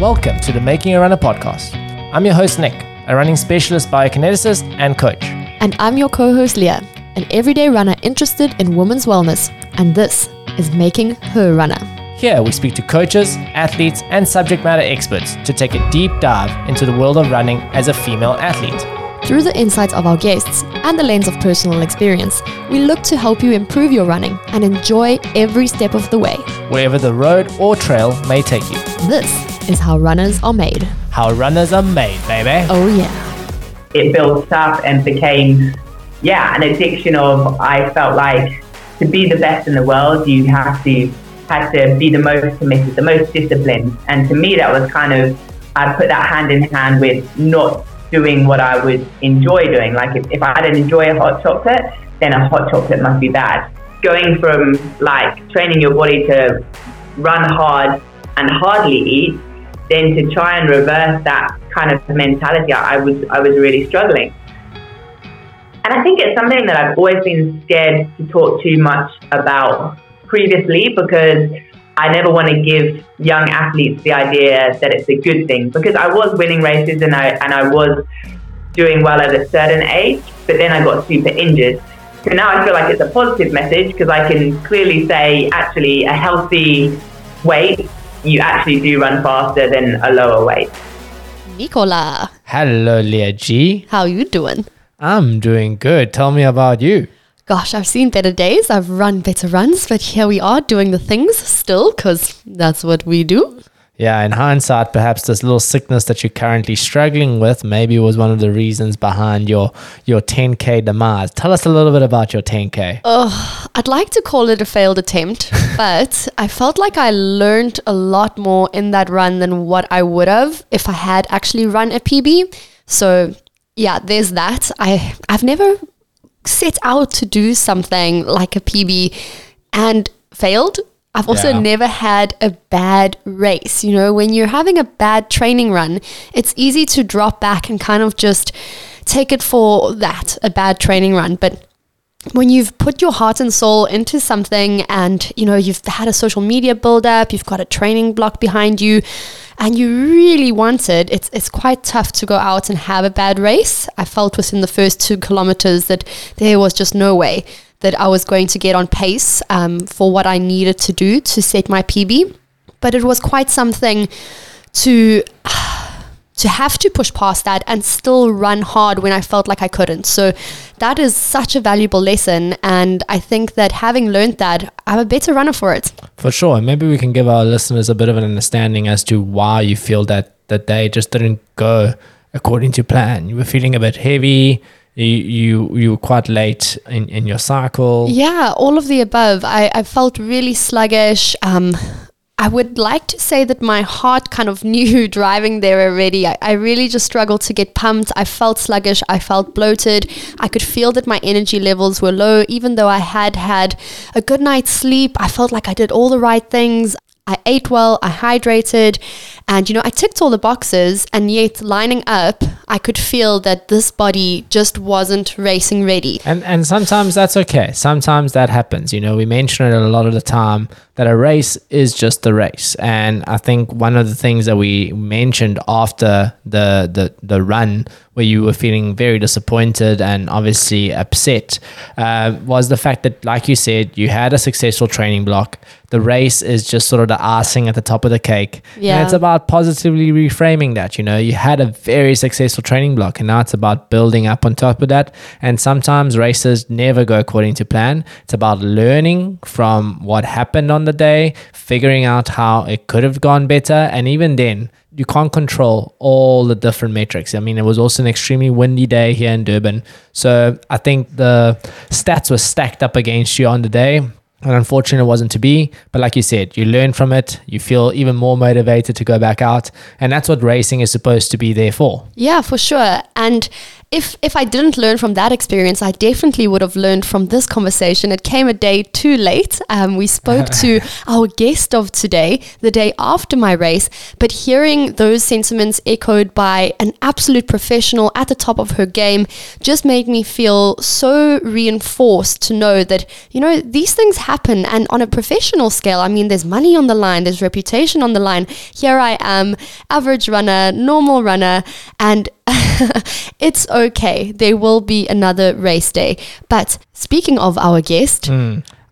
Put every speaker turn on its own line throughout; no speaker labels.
Welcome to the Making a Runner podcast. I'm your host, Nick, a running specialist biokineticist and coach.
And I'm your co host, Leah, an everyday runner interested in women's wellness. And this is Making Her Runner.
Here, we speak to coaches, athletes, and subject matter experts to take a deep dive into the world of running as a female athlete.
Through the insights of our guests and the lens of personal experience, we look to help you improve your running and enjoy every step of the way.
Wherever the road or trail may take you.
This is how runners are made.
How runners are made, baby.
Oh, yeah.
It built up and became, yeah, an addiction of I felt like to be the best in the world, you have to had to be the most committed, the most disciplined. And to me, that was kind of, I put that hand in hand with not doing what I would enjoy doing. Like if, if I didn't enjoy a hot chocolate, then a hot chocolate must be bad. Going from like training your body to run hard and hardly eat, then to try and reverse that kind of mentality, I was I was really struggling. And I think it's something that I've always been scared to talk too much about previously because I never want to give young athletes the idea that it's a good thing because I was winning races and I and I was doing well at a certain age, but then I got super injured. So now I feel like it's a positive message because I can clearly say actually a healthy weight you actually do run faster than a lower weight.
Nicola,
Hello, Leah G.
how are you doing?
I'm doing good. Tell me about you.
Gosh, I've seen better days. I've run better runs, but here we are doing the things still because that's what we do.
Yeah, in hindsight, perhaps this little sickness that you're currently struggling with maybe was one of the reasons behind your your 10k demise. Tell us a little bit about your 10k.
I'd like to call it a failed attempt, but I felt like I learned a lot more in that run than what I would have if I had actually run a PB. So, yeah, there's that. I I've never set out to do something like a PB and failed. I've also
Yeah.
never had a bad race. You know, when you're having a bad training run, it's easy to drop back and kind of just take it for that, a bad training run. But when you've put your heart and soul into something and you know you've had a social media build up you've got a training block behind you and you really want it it's, it's quite tough to go out and have a bad race i felt within the first two kilometers that there was just no way that i was going to get on pace um, for what i needed to do to set my pb but it was quite something to to have to push past that and still run hard when I felt like I couldn't. So that is such a valuable lesson. And I think that having learned that, I'm a better runner for it.
For sure. Maybe we can give our listeners a bit of an understanding as to why you feel that the day just didn't go according to plan. You were feeling a bit heavy. You you, were quite late in, in your cycle.
Yeah, all of the above. I, I felt really sluggish. Um, I would like to say that my heart kind of knew driving there already. I, I really just struggled to get pumped. I felt sluggish. I felt bloated. I could feel that my energy levels were low, even though I had had a good night's sleep. I felt like I did all the right things. I ate well, I hydrated, and you know, I ticked all the boxes, and yet lining up, I could feel that this body just wasn't racing ready.
And and sometimes that's okay. Sometimes that happens. You know, we mention it a lot of the time that a race is just a race. And I think one of the things that we mentioned after the the, the run where you were feeling very disappointed and obviously upset uh, was the fact that, like you said, you had a successful training block. The race is just sort of the icing at the top of the cake.
Yeah.
And it's about positively reframing that. You know, you had a very successful training block, and now it's about building up on top of that. And sometimes races never go according to plan. It's about learning from what happened on the day, figuring out how it could have gone better. And even then, you can't control all the different metrics. I mean, it was also an extremely windy day here in Durban. So I think the stats were stacked up against you on the day. And unfortunately, it wasn't to be. But like you said, you learn from it. You feel even more motivated to go back out. And that's what racing is supposed to be there for.
Yeah, for sure. And if if I didn't learn from that experience, I definitely would have learned from this conversation. It came a day too late. Um, we spoke to our guest of today the day after my race, but hearing those sentiments echoed by an absolute professional at the top of her game just made me feel so reinforced to know that you know these things happen, and on a professional scale, I mean, there's money on the line, there's reputation on the line. Here I am, average runner, normal runner, and it's okay. There will be another race day. But speaking of our guest,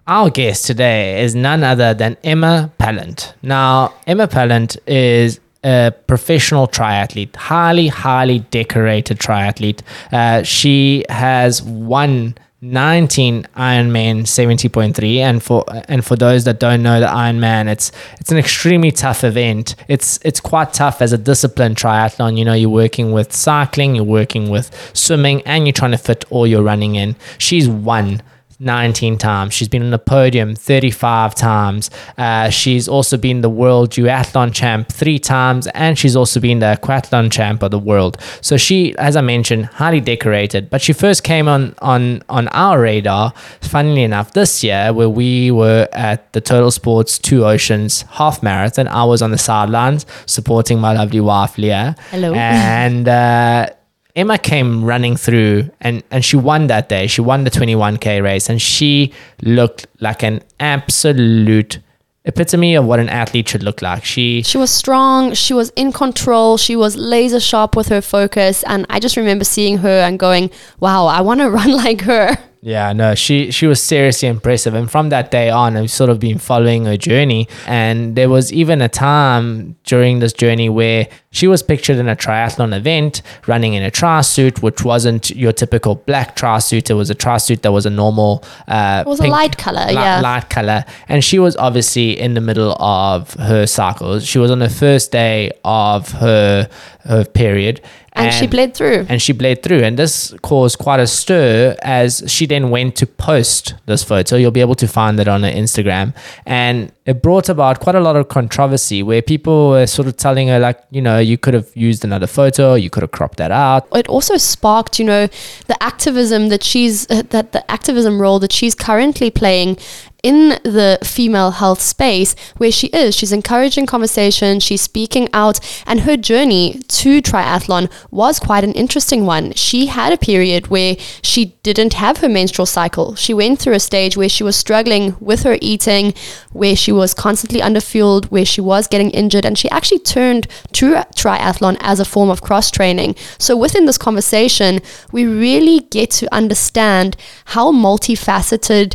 Our guest today is none other than Emma Pallant. Now, Emma Pallant is a professional triathlete, highly, highly decorated triathlete. Uh, she has won 19 Ironman 70.3 and for and for those that don't know the Ironman it's it's an extremely tough event. It's it's quite tough as a disciplined triathlon. You know you're working with cycling you're working with swimming and you're trying to fit all your running in. She's won 19 times. She's been on the podium 35 times. Uh, she's also been the world duathlon champ three times, and she's also been the aquathlon champ of the world. So she, as I mentioned, highly decorated. But she first came on on on our radar, funnily enough, this year where we were at the Total Sports Two Oceans half marathon. I was on the sidelines supporting my lovely wife Leah.
Hello.
And uh, Emma came running through and, and she won that day. She won the 21K race and she looked like an absolute epitome of what an athlete should look like. She
She was strong, she was in control, she was laser sharp with her focus. And I just remember seeing her and going, wow, I want to run like her.
Yeah, no, she she was seriously impressive, and from that day on, I've sort of been following her journey. And there was even a time during this journey where she was pictured in a triathlon event, running in a tri suit, which wasn't your typical black tri suit. It was a tri suit that was a normal. Uh,
It was a light colour,
li-
yeah.
light color, and she was obviously in the middle of her cycle. She was on the first day of her her period,
And, she bled through.
and she bled through. And this caused quite a stir as she then went to post this photo. You'll be able to find it on her Instagram. And it brought about quite a lot of controversy where people were sort of telling her, like, you know, you could have used another photo, you could have cropped that out.
it also sparked, you know, the activism that she's uh, that the activism role that she's currently playing in the female health space where she is. She's encouraging conversation, she's speaking out, and her journey to triathlon was quite an interesting one. She had a period where she didn't have her menstrual cycle. She went through a stage where she was struggling with her eating, where she was constantly underfueled, where she was getting injured, and she actually turned to triathlon as a form of cross training. So within this conversation, we really get to understand how multifaceted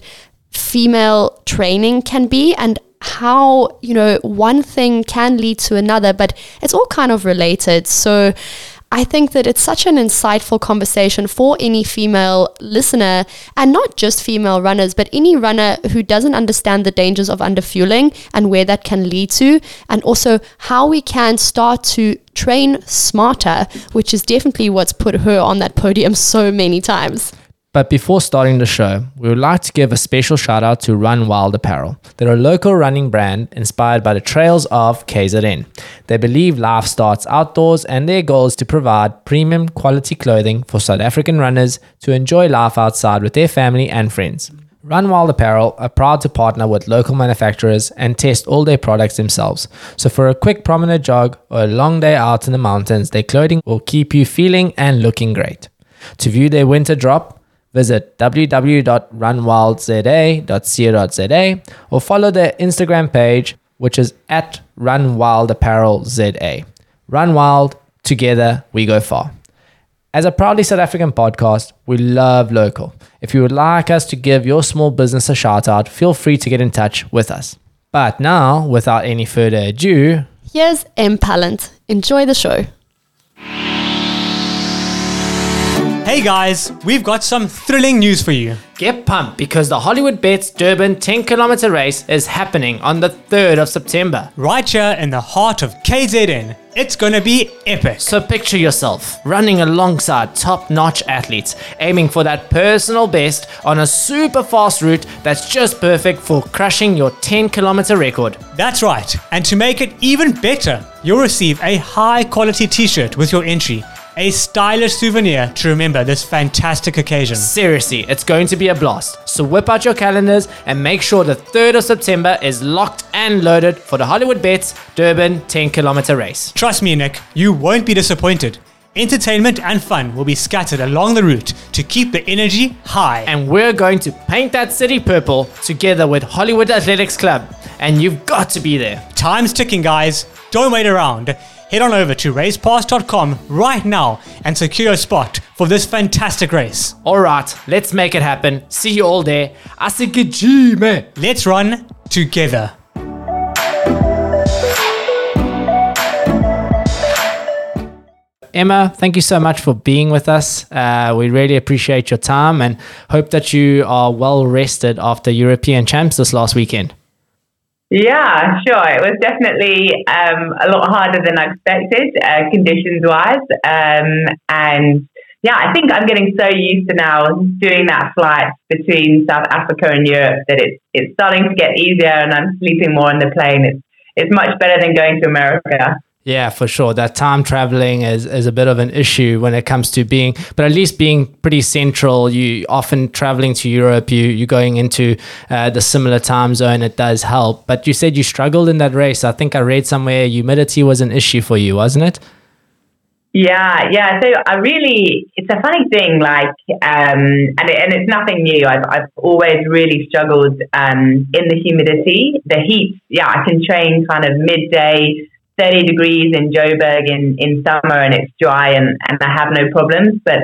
female training can be and how you know one thing can lead to another but it's all kind of related so I think that it's such an insightful conversation for any female listener and not just female runners, but any runner who doesn't understand the dangers of underfueling and where that can lead to, and also how we can start to train smarter, which is definitely what's put her on that podium so many times.
But before starting the show, we would like to give a special shout out to Run Wild Apparel. They're a local running brand inspired by the trails of KZN. They believe life starts outdoors and their goal is to provide premium quality clothing for South African runners to enjoy life outside with their family and friends. Run Wild Apparel are proud to partner with local manufacturers and test all their products themselves. So for a quick promenade jog or a long day out in the mountains, their clothing will keep you feeling and looking great. To view their winter drop, visit www.runwildza.co.za or follow their Instagram page, which is at Run Wild Apparel ZA. Run Wild, together we go far. As a proudly South African podcast, we love local. If you would like us to give your small business a shout out, feel free to get in touch with us. But now, without any further ado,
Here's Emma Pallant. Enjoy the show.
Hey guys, we've got some thrilling news for you.
Get pumped because the Hollywood Bets Durban 10 kilometer race is happening on the 3rd of September.
Right here in the heart of KZN. It's gonna be epic.
So picture yourself running alongside top notch athletes, aiming for that personal best on a super fast route that's just perfect for crushing your 10 kilometer record.
That's right. And to make it even better, you'll receive a high quality t shirt with your entry A stylish souvenir to remember this fantastic occasion.
Seriously, it's going to be a blast. So whip out your calendars and make sure the 3rd of September is locked and loaded for the Hollywood Bets Durban 10 kilometer race.
Trust me, Nick, you won't be disappointed. Entertainment and fun will be scattered along the route to keep the energy high.
And we're going to paint that city purple together with Hollywood Athletics Club. And you've got to be there.
Time's ticking, guys. Don't wait around. Head on over to racepass.com right now and secure a spot for this fantastic race.
All right, let's make it happen. See you all there. Asigijime.
Let's run together.
Emma, thank you so much for being with us. Uh, we really appreciate your time and hope that you are well rested after European Champs this last weekend.
Yeah, sure. It was definitely um, a lot harder than I expected, uh, conditions wise. Um, and yeah, I think I'm getting so used to now doing that flight between South Africa and Europe that it's it's starting to get easier, and I'm sleeping more on the plane. It's it's much better than going to America.
Yeah, for sure. That time traveling is, is a bit of an issue when it comes to being, but at least being pretty central. You often traveling to Europe, you you're going into uh, the similar time zone. It does help. But you said you struggled in that race. I think I read somewhere humidity was an issue for you, wasn't it?
Yeah, yeah. So I really, it's a funny thing, like, um, and, it, and it's nothing new. I've, I've always really struggled um, in the humidity. The heat, yeah, I can train kind of midday 30 degrees in Joburg in, in summer and it's dry and, and I have no problems. But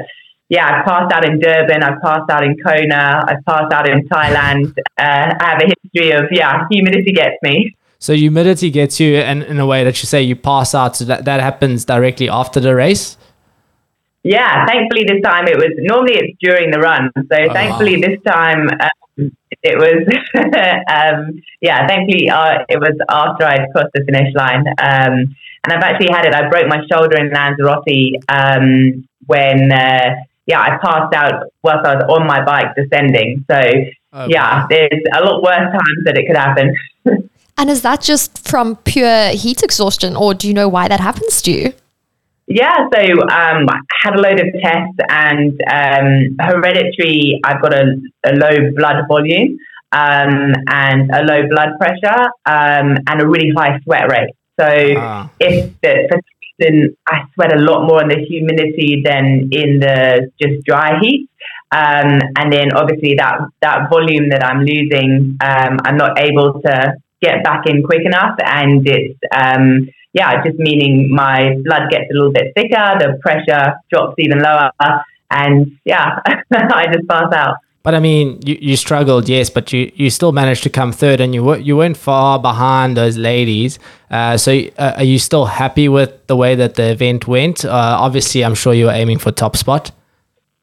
yeah, I've passed out in Durban, I've passed out in Kona, I've passed out in Thailand. Uh, I have a history of, yeah, humidity gets me.
So humidity gets you in, in a way that you say you pass out. So that, that happens directly after the race?
Yeah, thankfully this time it was, normally it's during the run. So oh. thankfully this time um, it was, um, yeah, thankfully uh, it was after I'd crossed the finish line. Um, and I've actually had it, I broke my shoulder in Lanzarote um, when, uh, yeah, I passed out whilst I was on my bike descending. So, oh, yeah, there's a lot worse times that it could happen.
and is that just from pure heat exhaustion, or do you know why that happens to you?
Yeah, so um, I had a load of tests and um, hereditary, I've got a, a low blood volume um, and a low blood pressure um, and a really high sweat rate. So ah. if the, for reason I sweat a lot more in the humidity than in the just dry heat. Um, and then obviously that, that volume that I'm losing, um, I'm not able to get back in quick enough and it's yeah, just meaning my blood gets a little bit thicker, the pressure drops even lower, and yeah, I just pass out.
But I mean, you, you struggled, yes, but you, you still managed to come third, and you were, you weren't far behind those ladies. Uh, so, uh, are you still happy with the way that the event went? Uh, obviously, I'm sure you were aiming for top spot.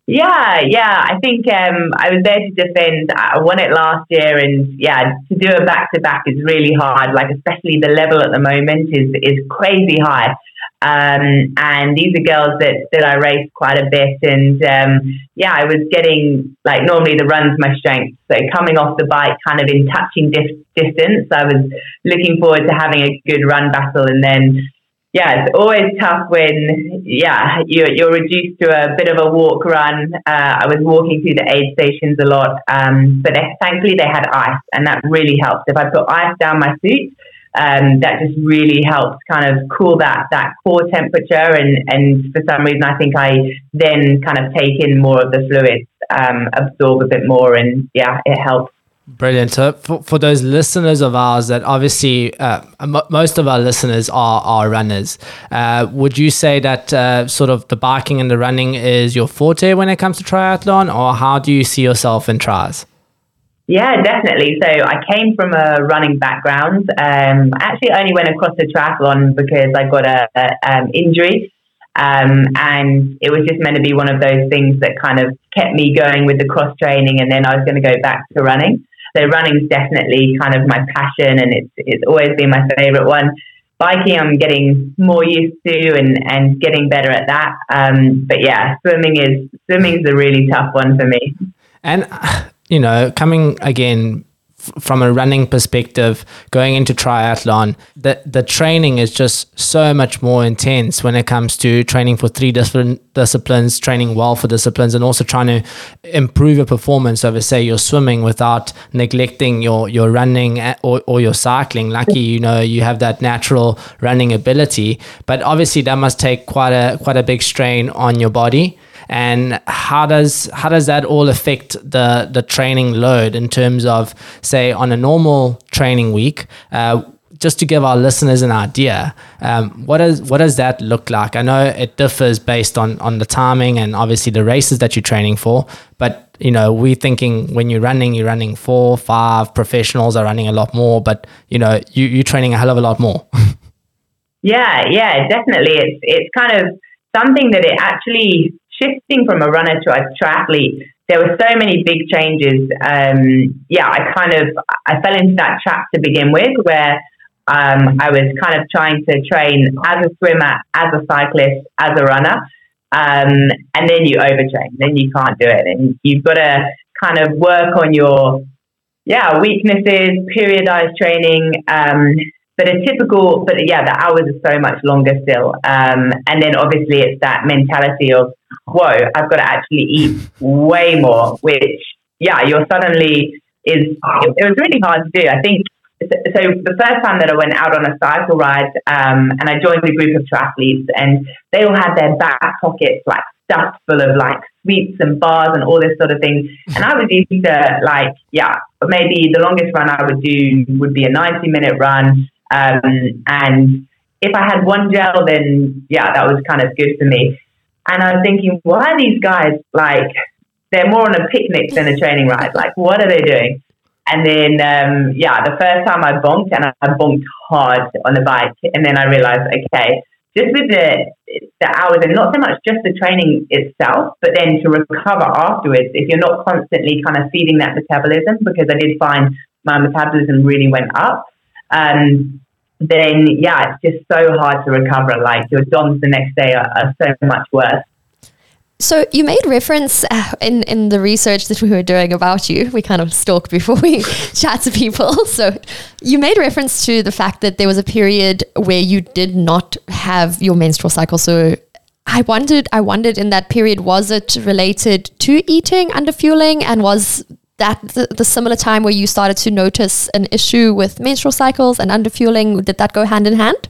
Yeah, yeah. I think um, I was there to defend. I won it last year, and yeah, to do a back to back is really hard. Like especially the level at the moment is is crazy high. Um, and these are girls that, that I race quite a bit. And um, yeah, I was getting like normally the run's my strength. So coming off the bike, kind of in touching distance, I was looking forward to having a good run battle. And then yeah, it's always tough when, yeah, you're, you're reduced to a bit of a walk run. Uh, I was walking through the aid stations a lot, um, but they, thankfully they had ice, and that really helps. If I put ice down my suit, um, that just really helps kind of cool that that core temperature, and and for some reason I think I then kind of take in more of the fluids, um, absorb a bit more, and yeah, it helps.
Brilliant. So, for, for those listeners of ours that obviously uh, m- most of our listeners are, are runners, uh, would you say that uh, sort of the biking and the running is your forte when it comes to triathlon, or how do you see yourself in trials?
Yeah, definitely. So I came from a running background. Um, I actually only went across the triathlon because I got a, um, injury. Um, and it was just meant to be one of those things that kind of kept me going with the cross training, and then I was going to go back to running. So running's definitely kind of my passion, and it's it's always been my favorite one. Biking, I'm getting more used to and, and getting better at that. Um, but yeah, swimming is swimming's a really tough one for me.
And you know, coming again from a running perspective, going into triathlon, the the training is just so much more intense when it comes to training for three different disciplines, training well for disciplines, and also trying to improve your performance over, say, your swimming without neglecting your your running eh, or, or your cycling. Lucky, you know, you have that natural running ability, but obviously that must take quite a quite a big strain on your body and how does how does that all affect the the training load in terms of say on a normal training week uh, just to give our listeners an idea, um, what does what does that look like? I know it differs based on on the timing and obviously the races that you're training for. But you know, we're thinking when you're running, you're running four, five. Professionals are running a lot more, but you know, you, you're training a hell of a lot more.
yeah, yeah, definitely. It's it's kind of something that it actually shifting from a runner to a triathlete, there were so many big changes. Um, yeah, I kind of I fell into that trap to begin with, where um, I was kind of trying to train as a swimmer, as a cyclist, as a runner, um, and then you overtrain. Then you can't do it, and you've got to kind of work on your yeah weaknesses, periodized training. But a typical, but yeah, the hours are so much longer still. Um, and then obviously it's that mentality of whoa, I've got to actually eat way more, which, yeah, you're suddenly is, it, it was really hard to do. I think so the first time that I went out on a cycle ride, um, and I joined a group of triathletes, and they all had their back pockets like stuffed full of like sweets and bars and all this sort of thing. And I was used to like, yeah, maybe the longest run I would do would be a ninety minute run, um, and if I had one gel, then yeah, that was kind of good for me. And I was thinking, why are these guys like, they're more on a picnic than a training ride? Like, what are they doing? And then, um, yeah, the first time I bonked and I bonked hard on the bike. And then I realized, okay, just with the, the hours and not so much just the training itself, but then to recover afterwards, if you're not constantly kind of feeding that metabolism, because I did find my metabolism really went up. Um, then yeah, it's just so hard to recover. Like your DOMs the next day are, are so much worse.
So you made reference uh, in in the research that we were doing about you. We kind of stalked before we chat to people. So you made reference to the fact that there was a period where you did not have your menstrual cycle. So I wondered, I wondered in that period, was it related to eating under fueling, and was that the, the, similar time where you started to notice an issue with menstrual cycles and underfueling? Did that go hand in hand?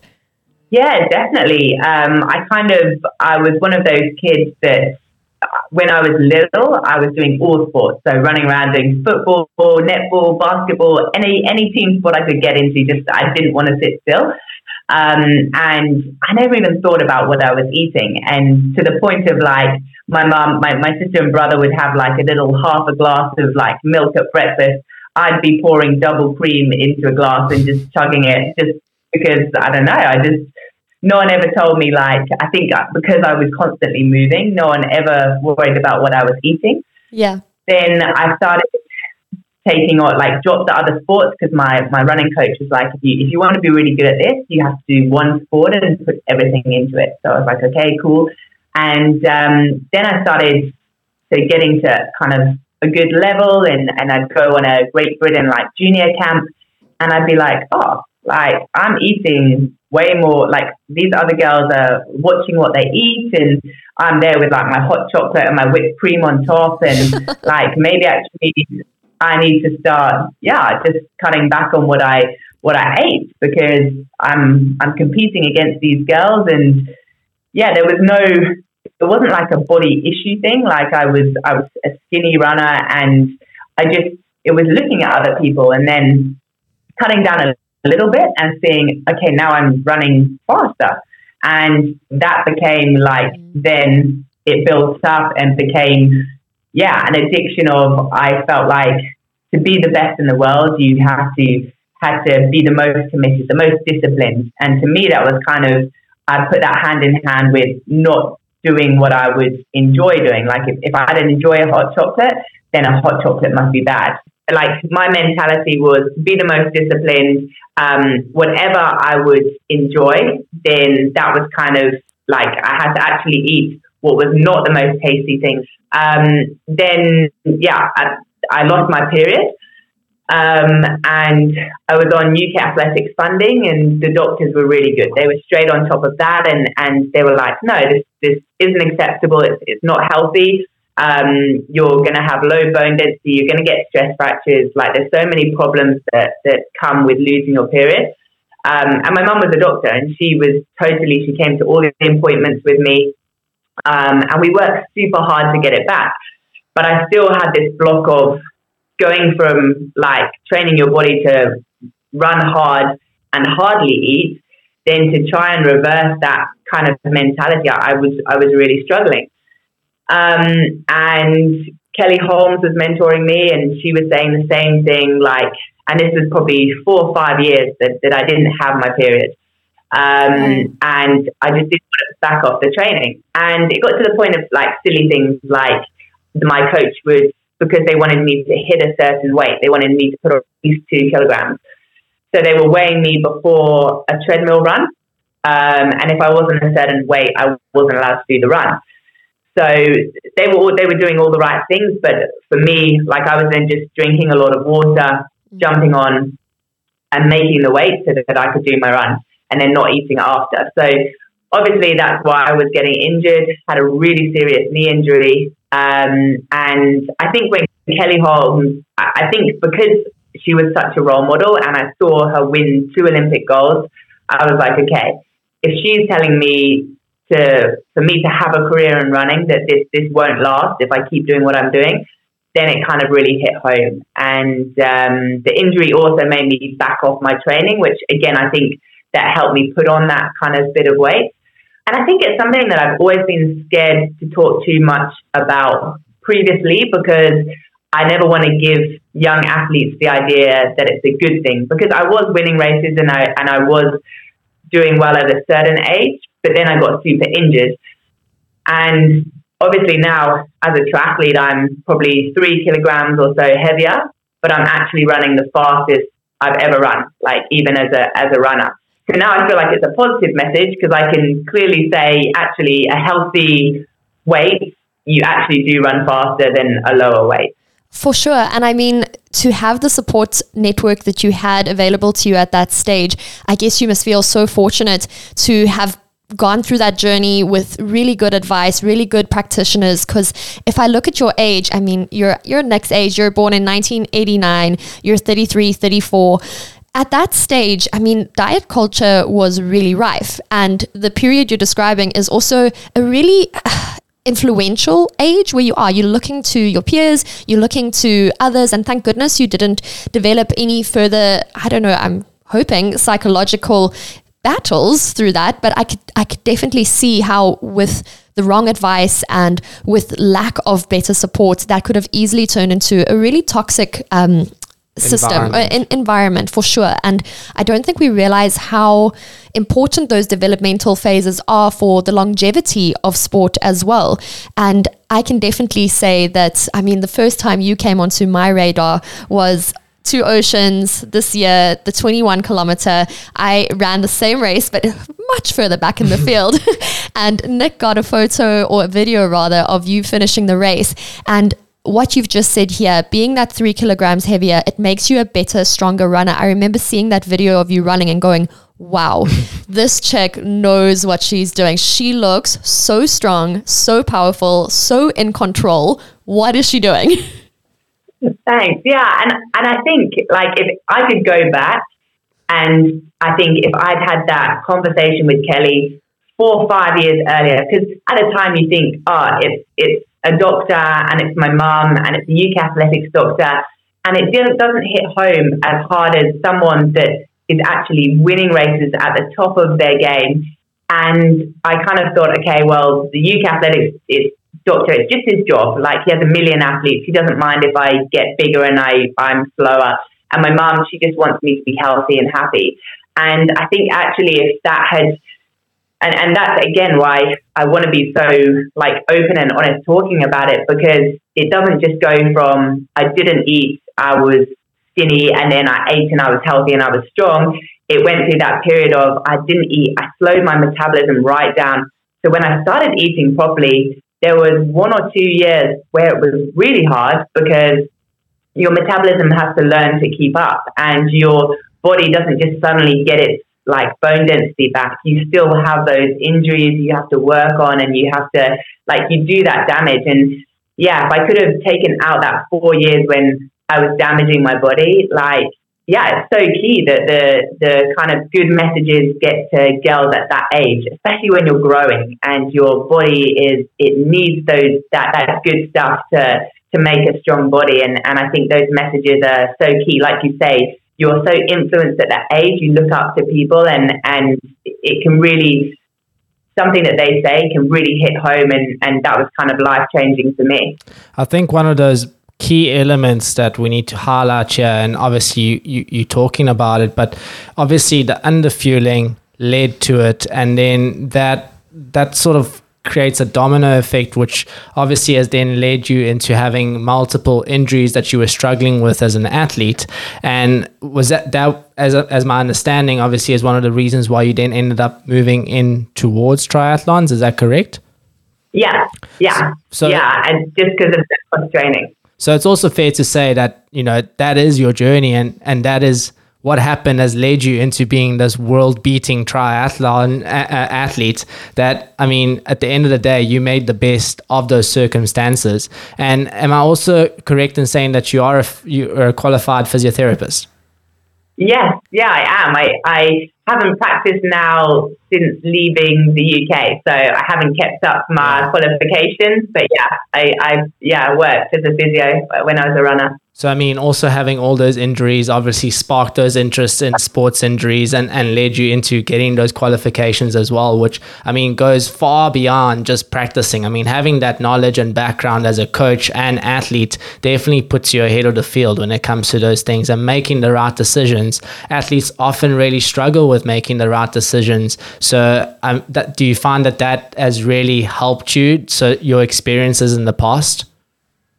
Yeah, definitely. Um, I kind of I was one of those kids that uh, when I was little, I was doing all sports. So running around doing football, netball, basketball, any any team sport I could get into. Just I didn't want to sit still. Um, and I never even thought about what I was eating. And to the point of like, my mom, my, my sister and brother would have like a little half a glass of like milk at breakfast. I'd be pouring double cream into a glass and just chugging it just because I don't know. I just, no one ever told me like, I think uh, because I was constantly moving, no one ever worried about what I was eating.
Yeah.
Then I started taking or like dropped the other sports because my, my running coach was like, if you, if you want to be really good at this, you have to do one sport and put everything into it. So I was like, okay, cool. And um, then I started to getting to kind of a good level and, and I'd go on a Great Britain like junior camp. And I'd be like, oh, like I'm eating way more like these other girls are watching what they eat and I'm there with like my hot chocolate and my whipped cream on top and like maybe actually I need to start, yeah, just cutting back on what I what I ate because I'm I'm competing against these girls and yeah, there was no it wasn't like a body issue thing. Like I was I was a skinny runner and I just it was looking at other people and then cutting down a little bit and seeing, okay, now I'm running faster. And that became like then it built up and became yeah, an addiction of I felt like to be the best in the world, you have to had to be the most committed, the most disciplined. And to me, that was kind of I put that hand in hand with not doing what I would enjoy doing. Like if, if I didn't enjoy a hot chocolate, then a hot chocolate must be bad. Like my mentality was be the most disciplined. Um, whatever I would enjoy, then that was kind of like I had to actually eat what was not the most tasty things. Um, then, yeah, I, I, lost my period. Um, and I was on UK Athletics funding, and the doctors were really good. They were straight on top of that, and, and they were like, no, this, this isn't acceptable. It's, it's not healthy. Um, you're going to have low bone density. You're going to get stress fractures. Like, there's so many problems that, that come with losing your period. Um, and my mum was a doctor, and she was totally, she came to all the appointments with me. Um, and we worked super hard to get it back. But I still had this block of going from like training your body to run hard and hardly eat, then to try and reverse that kind of mentality, I was I was really struggling. Um, and Kelly Holmes was mentoring me, and she was saying the same thing. Like, and this was probably four or five years that, that I didn't have my period. Um, mm. And I just didn't want to back off the training. And it got to the point of like silly things like my coach would because they wanted me to hit a certain weight. They wanted me to put on at least two kilograms. So they were weighing me before a treadmill run. Um, and if I wasn't a certain weight, I wasn't allowed to do the run. So they were all, they were doing all the right things, but for me, like I was then just drinking a lot of water, jumping on, and making the weight so that I could do my run, and then not eating after. So obviously that's why I was getting injured. Had a really serious knee injury, um, and I think when Kelly Holmes, I think because she was such a role model and I saw her win two Olympic golds, I was like, okay, if she's telling me to for me to have a career in running that this this won't last if I keep doing what I'm doing, then it kind of really hit home. And um, the injury also made me back off my training, which again I think that helped me put on that kind of bit of weight. And I think it's something that I've always been scared to talk too much about previously because I never want to give young athletes the idea that it's a good thing because I was winning races and I and I was doing well at a certain age, but then I got super injured. And obviously now as a triathlete I'm probably three kilograms or so heavier, but I'm actually running the fastest I've ever run, like even as a as a runner. So now I feel like it's a positive message because I can clearly say actually a healthy weight, you actually do run faster than a lower weight.
For sure. And I mean, to have the support network that you had available to you at that stage, I guess you must feel so fortunate to have gone through that journey with really good advice, really good practitioners. Because if I look at your age, I mean, you're you're next age. You're born in 1989. You're 33, 34 at that stage, I mean, diet culture was really rife. And the period you're describing is also a really influential age where you are. You're looking to your peers, you're looking to others. And thank goodness you didn't develop any further, I don't know, I'm hoping psychological battles through that. But I could, I could definitely see how with the wrong advice and with lack of better support, that could have easily turned into a really toxic um, system uh, environment. Environment for sure. And i don't think we realize how important those developmental phases are for the longevity of sport as well. And i can definitely say that i mean the first time you came onto my radar was two oceans this year the 21 kilometer. I ran the same race but much further back in the field. And nick got a photo or a video rather of you finishing the race. And what you've just said here, being that three kilograms heavier, it makes you a better, stronger runner. I remember seeing that video of you running and going, wow, this chick knows what she's doing. She looks so strong, so powerful, so in control. What is she doing?
Thanks. Yeah. And, and I think, like, if I could go back, and I think if I'd had that conversation with Kelly four or five years earlier, because at a time you think, oh, it's, it's, a doctor and it's my mum and it's a UK athletics doctor. And it doesn't hit home as hard as someone that is actually winning races at the top of their game. And I kind of thought, okay, well, the UK athletics is doctor, it's just his job. Like he has a million athletes. He doesn't mind if I get bigger and I, I'm slower. And my mum, she just wants me to be healthy and happy. And I think actually if that had and and that's again why I want to be so like open and honest talking about it because it doesn't just go from I didn't eat, I was skinny, and then I ate and I was healthy and I was strong. It went through that period of I didn't eat, I slowed my metabolism right down. So when I started eating properly, there was one or two years where it was really hard because your metabolism has to learn to keep up, and your body doesn't just suddenly get its like bone density back. You still have those injuries you have to work on, and you have to like you do that damage. And yeah, if I could have taken out that four years when I was damaging my body, like yeah, it's so key that the the kind of good messages get to girls at that age, especially when you're growing and your body is it needs those that that good stuff to to make a strong body. And and I think those messages are so key. Like you say, you're so influenced at that age, you look up to people, and and it can really something that they say can really hit home and, and that was kind of life changing for me.
I think one of those key elements that we need to highlight here, and obviously you, you, you're talking about it, but obviously the underfueling led to it, and then that that sort of creates a domino effect, which obviously has then led you into having multiple injuries that you were struggling with as an athlete. And was that that as a, as my understanding, obviously, is one of the reasons why you then ended up moving in towards triathlons. Is that correct?
Yeah, yeah, so, yeah, and just because of the training.
So it's also fair to say that you know that is your journey, and and that is what happened has led you into being this world beating triathlon athlete that i mean at the end of the day you made the best of those circumstances and am i also correct in saying that you are a, you are a qualified physiotherapist
yes yeah i am i i haven't practiced now since leaving the UK, so I haven't kept up my qualifications. But yeah, I, I yeah worked as a physio when I was a runner.
So, I mean, also having all those injuries obviously sparked those interests in sports injuries and, and led you into getting those qualifications as well, which, I mean, goes far beyond just practicing. I mean, having that knowledge and background as a coach and athlete definitely puts you ahead of the field when it comes to those things and making the right decisions. Athletes often really struggle with making the right decisions. So, um, that, do you find that that has really helped you? So, your experiences in the past?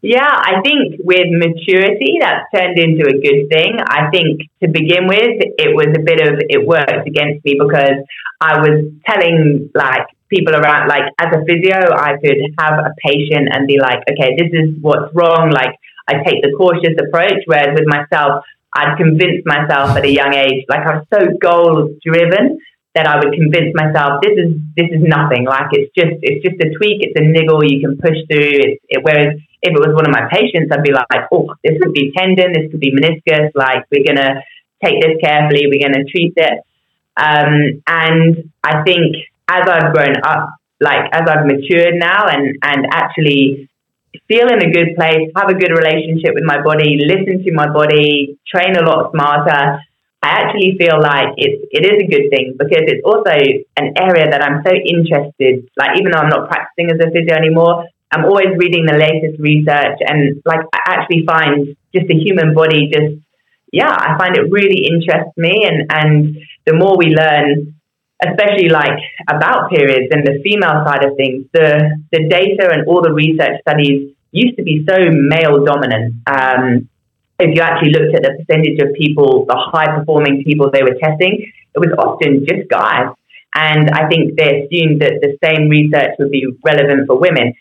Yeah, I think with maturity, that's turned into a good thing. I think to begin with, it was a bit of, it worked against me because I was telling like people around, like as a physio, I could have a patient and be like, okay, this is what's wrong. Like I take the cautious approach. Whereas with myself, I'd convinced myself at a young age, like I was so goal driven that I would convince myself this is this is nothing. Like it's just it's just a tweak, it's a niggle you can push through. It, it, whereas if it was one of my patients, I'd be like, oh, this could be tendon, this could be meniscus. Like we're gonna take this carefully, we're gonna treat it. Um, and I think as I've grown up, like as I've matured now, and and actually feel in a good place, have a good relationship with my body, listen to my body, train a lot smarter. I actually feel like it, it is a good thing because it's also an area that I'm so interested. Like even though I'm not practicing as a physio anymore, I'm always reading the latest research and like I actually find just the human body just yeah, I find it really interests me and, and the more we learn, especially like about periods and the female side of things, the the data and all the research studies used to be so male dominant. Um, if you actually looked at the percentage of people, the high performing people they were testing, it was often just guys. And I think they assumed that the same research would be relevant for women.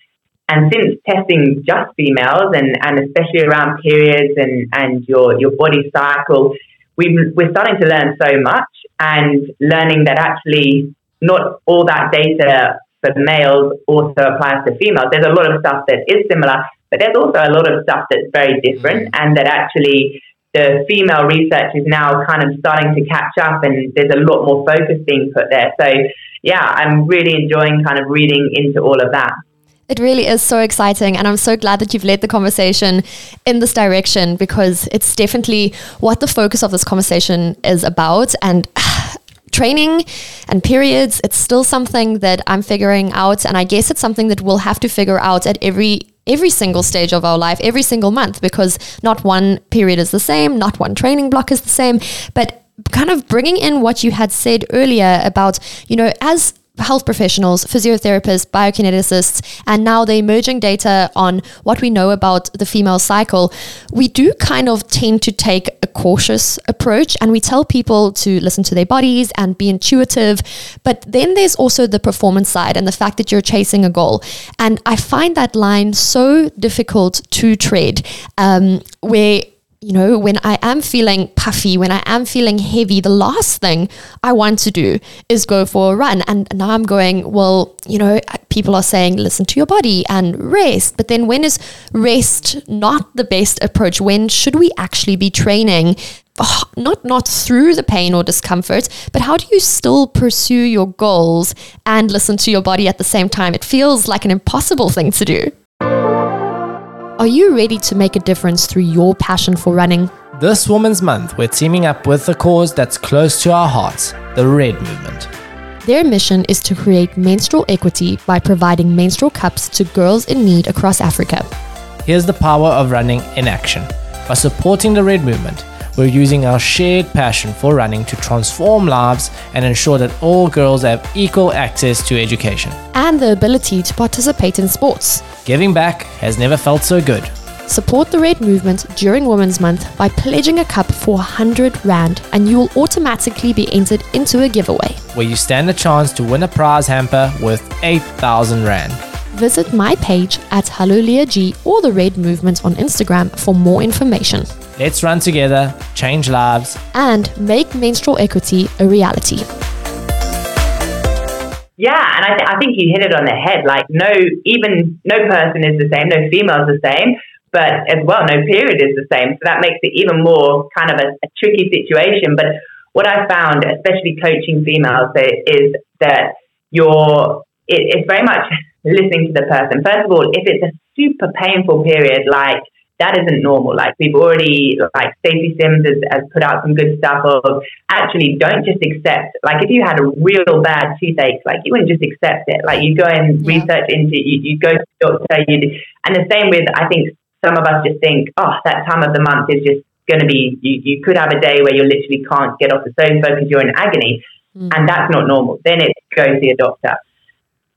And since testing just females and, and especially around periods and, and your, your body cycle, we we're starting to learn so much and learning that actually not all that data for males also applies to females. There's a lot of stuff that is similar, but there's also a lot of stuff that's very different and that actually the female research is now kind of starting to catch up and there's a lot more focus being put there. So yeah, I'm really enjoying kind of reading into all of that.
It really is so exciting. And I'm so glad that you've led the conversation in this direction because it's definitely what the focus of this conversation is about. And training and periods, it's still something that I'm figuring out. And I guess it's something that we'll have to figure out at every every single stage of our life, every single month, because not one period is the same, not one training block is the same. But kind of bringing in what you had said earlier about, you know, as health professionals, physiotherapists, biokineticists, and now the emerging data on what we know about the female cycle, we do kind of tend to take a cautious approach and we tell people to listen to their bodies and be intuitive. But then there's also the performance side and the fact that you're chasing a goal. And I find that line so difficult to tread, um, where you know, when I am feeling puffy, when I am feeling heavy, the last thing I want to do is go for a run. And now I'm going, well, you know, people are saying listen to your body and rest. But then when is rest not the best approach? When should we actually be training? Oh, not not through the pain or discomfort, but how do you still pursue your goals and listen to your body at the same time? It feels like an impossible thing to do. Are you ready to make a difference through your passion for running?
This Women's Month, we're teaming up with a cause that's close to our hearts the Red Movement.
Their mission is to create menstrual equity by providing menstrual cups to girls in need across Africa.
Here's the power of running in action. By supporting the Red Movement, we're using our shared passion for running to transform lives and ensure that all girls have equal access to education.
And the ability to participate in sports.
Giving back has never felt so good.
Support the Red Movement during Women's Month by pledging a cup for 100 Rand, and you will automatically be entered into a giveaway.
Where you stand a chance to win a prize hamper worth 8,000 Rand.
Visit my page at G or the Red Movement on Instagram for more information.
Let's run together, change lives,
and make menstrual equity a reality.
Yeah, and I, th- I think you hit it on the head. Like, no, even no person is the same, no female is the same, but as well, no period is the same. So that makes it even more kind of a, a tricky situation. But what I found, especially coaching females, is that you're it, it's very much listening to the person. First of all, if it's a super painful period, like that isn't normal. Like we've already, like Stacy Sims has, has, put out some good stuff of actually don't just accept, like if you had a real bad toothache, like you wouldn't just accept it. Like you go and yeah. research into you, you go to the doctor, you and the same with, I think some of us just think, oh, that time of the month is just going to be, you, you could have a day where you literally can't get off the sofa because you're in agony. Mm. And that's not normal. Then it's go see a doctor.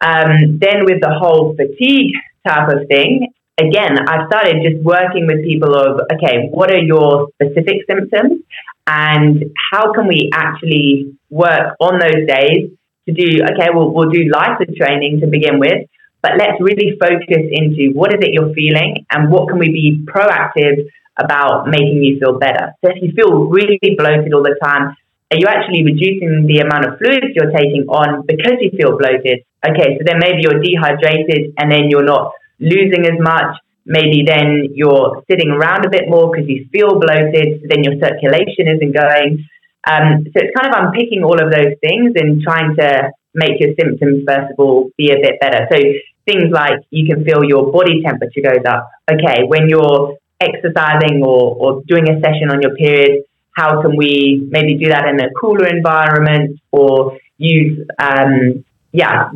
Um, then with the whole fatigue type of thing, again, I've started just working with people of, okay, what are your specific symptoms and how can we actually work on those days to do, okay, we'll, we'll do lighter training to begin with, but let's really focus into what is it you're feeling and what can we be proactive about making you feel better. So if you feel really bloated all the time, are you actually reducing the amount of fluids you're taking on because you feel bloated? Okay, so then maybe you're dehydrated and then you're not losing as much. Maybe then you're sitting around a bit more because you feel bloated, so then your circulation isn't going. Um, so it's kind of unpicking all of those things and trying to make your symptoms, first of all, be a bit better. So things like you can feel your body temperature goes up. Okay, when you're exercising or, or doing a session on your period, how can we maybe do that in a cooler environment or use, um, yeah,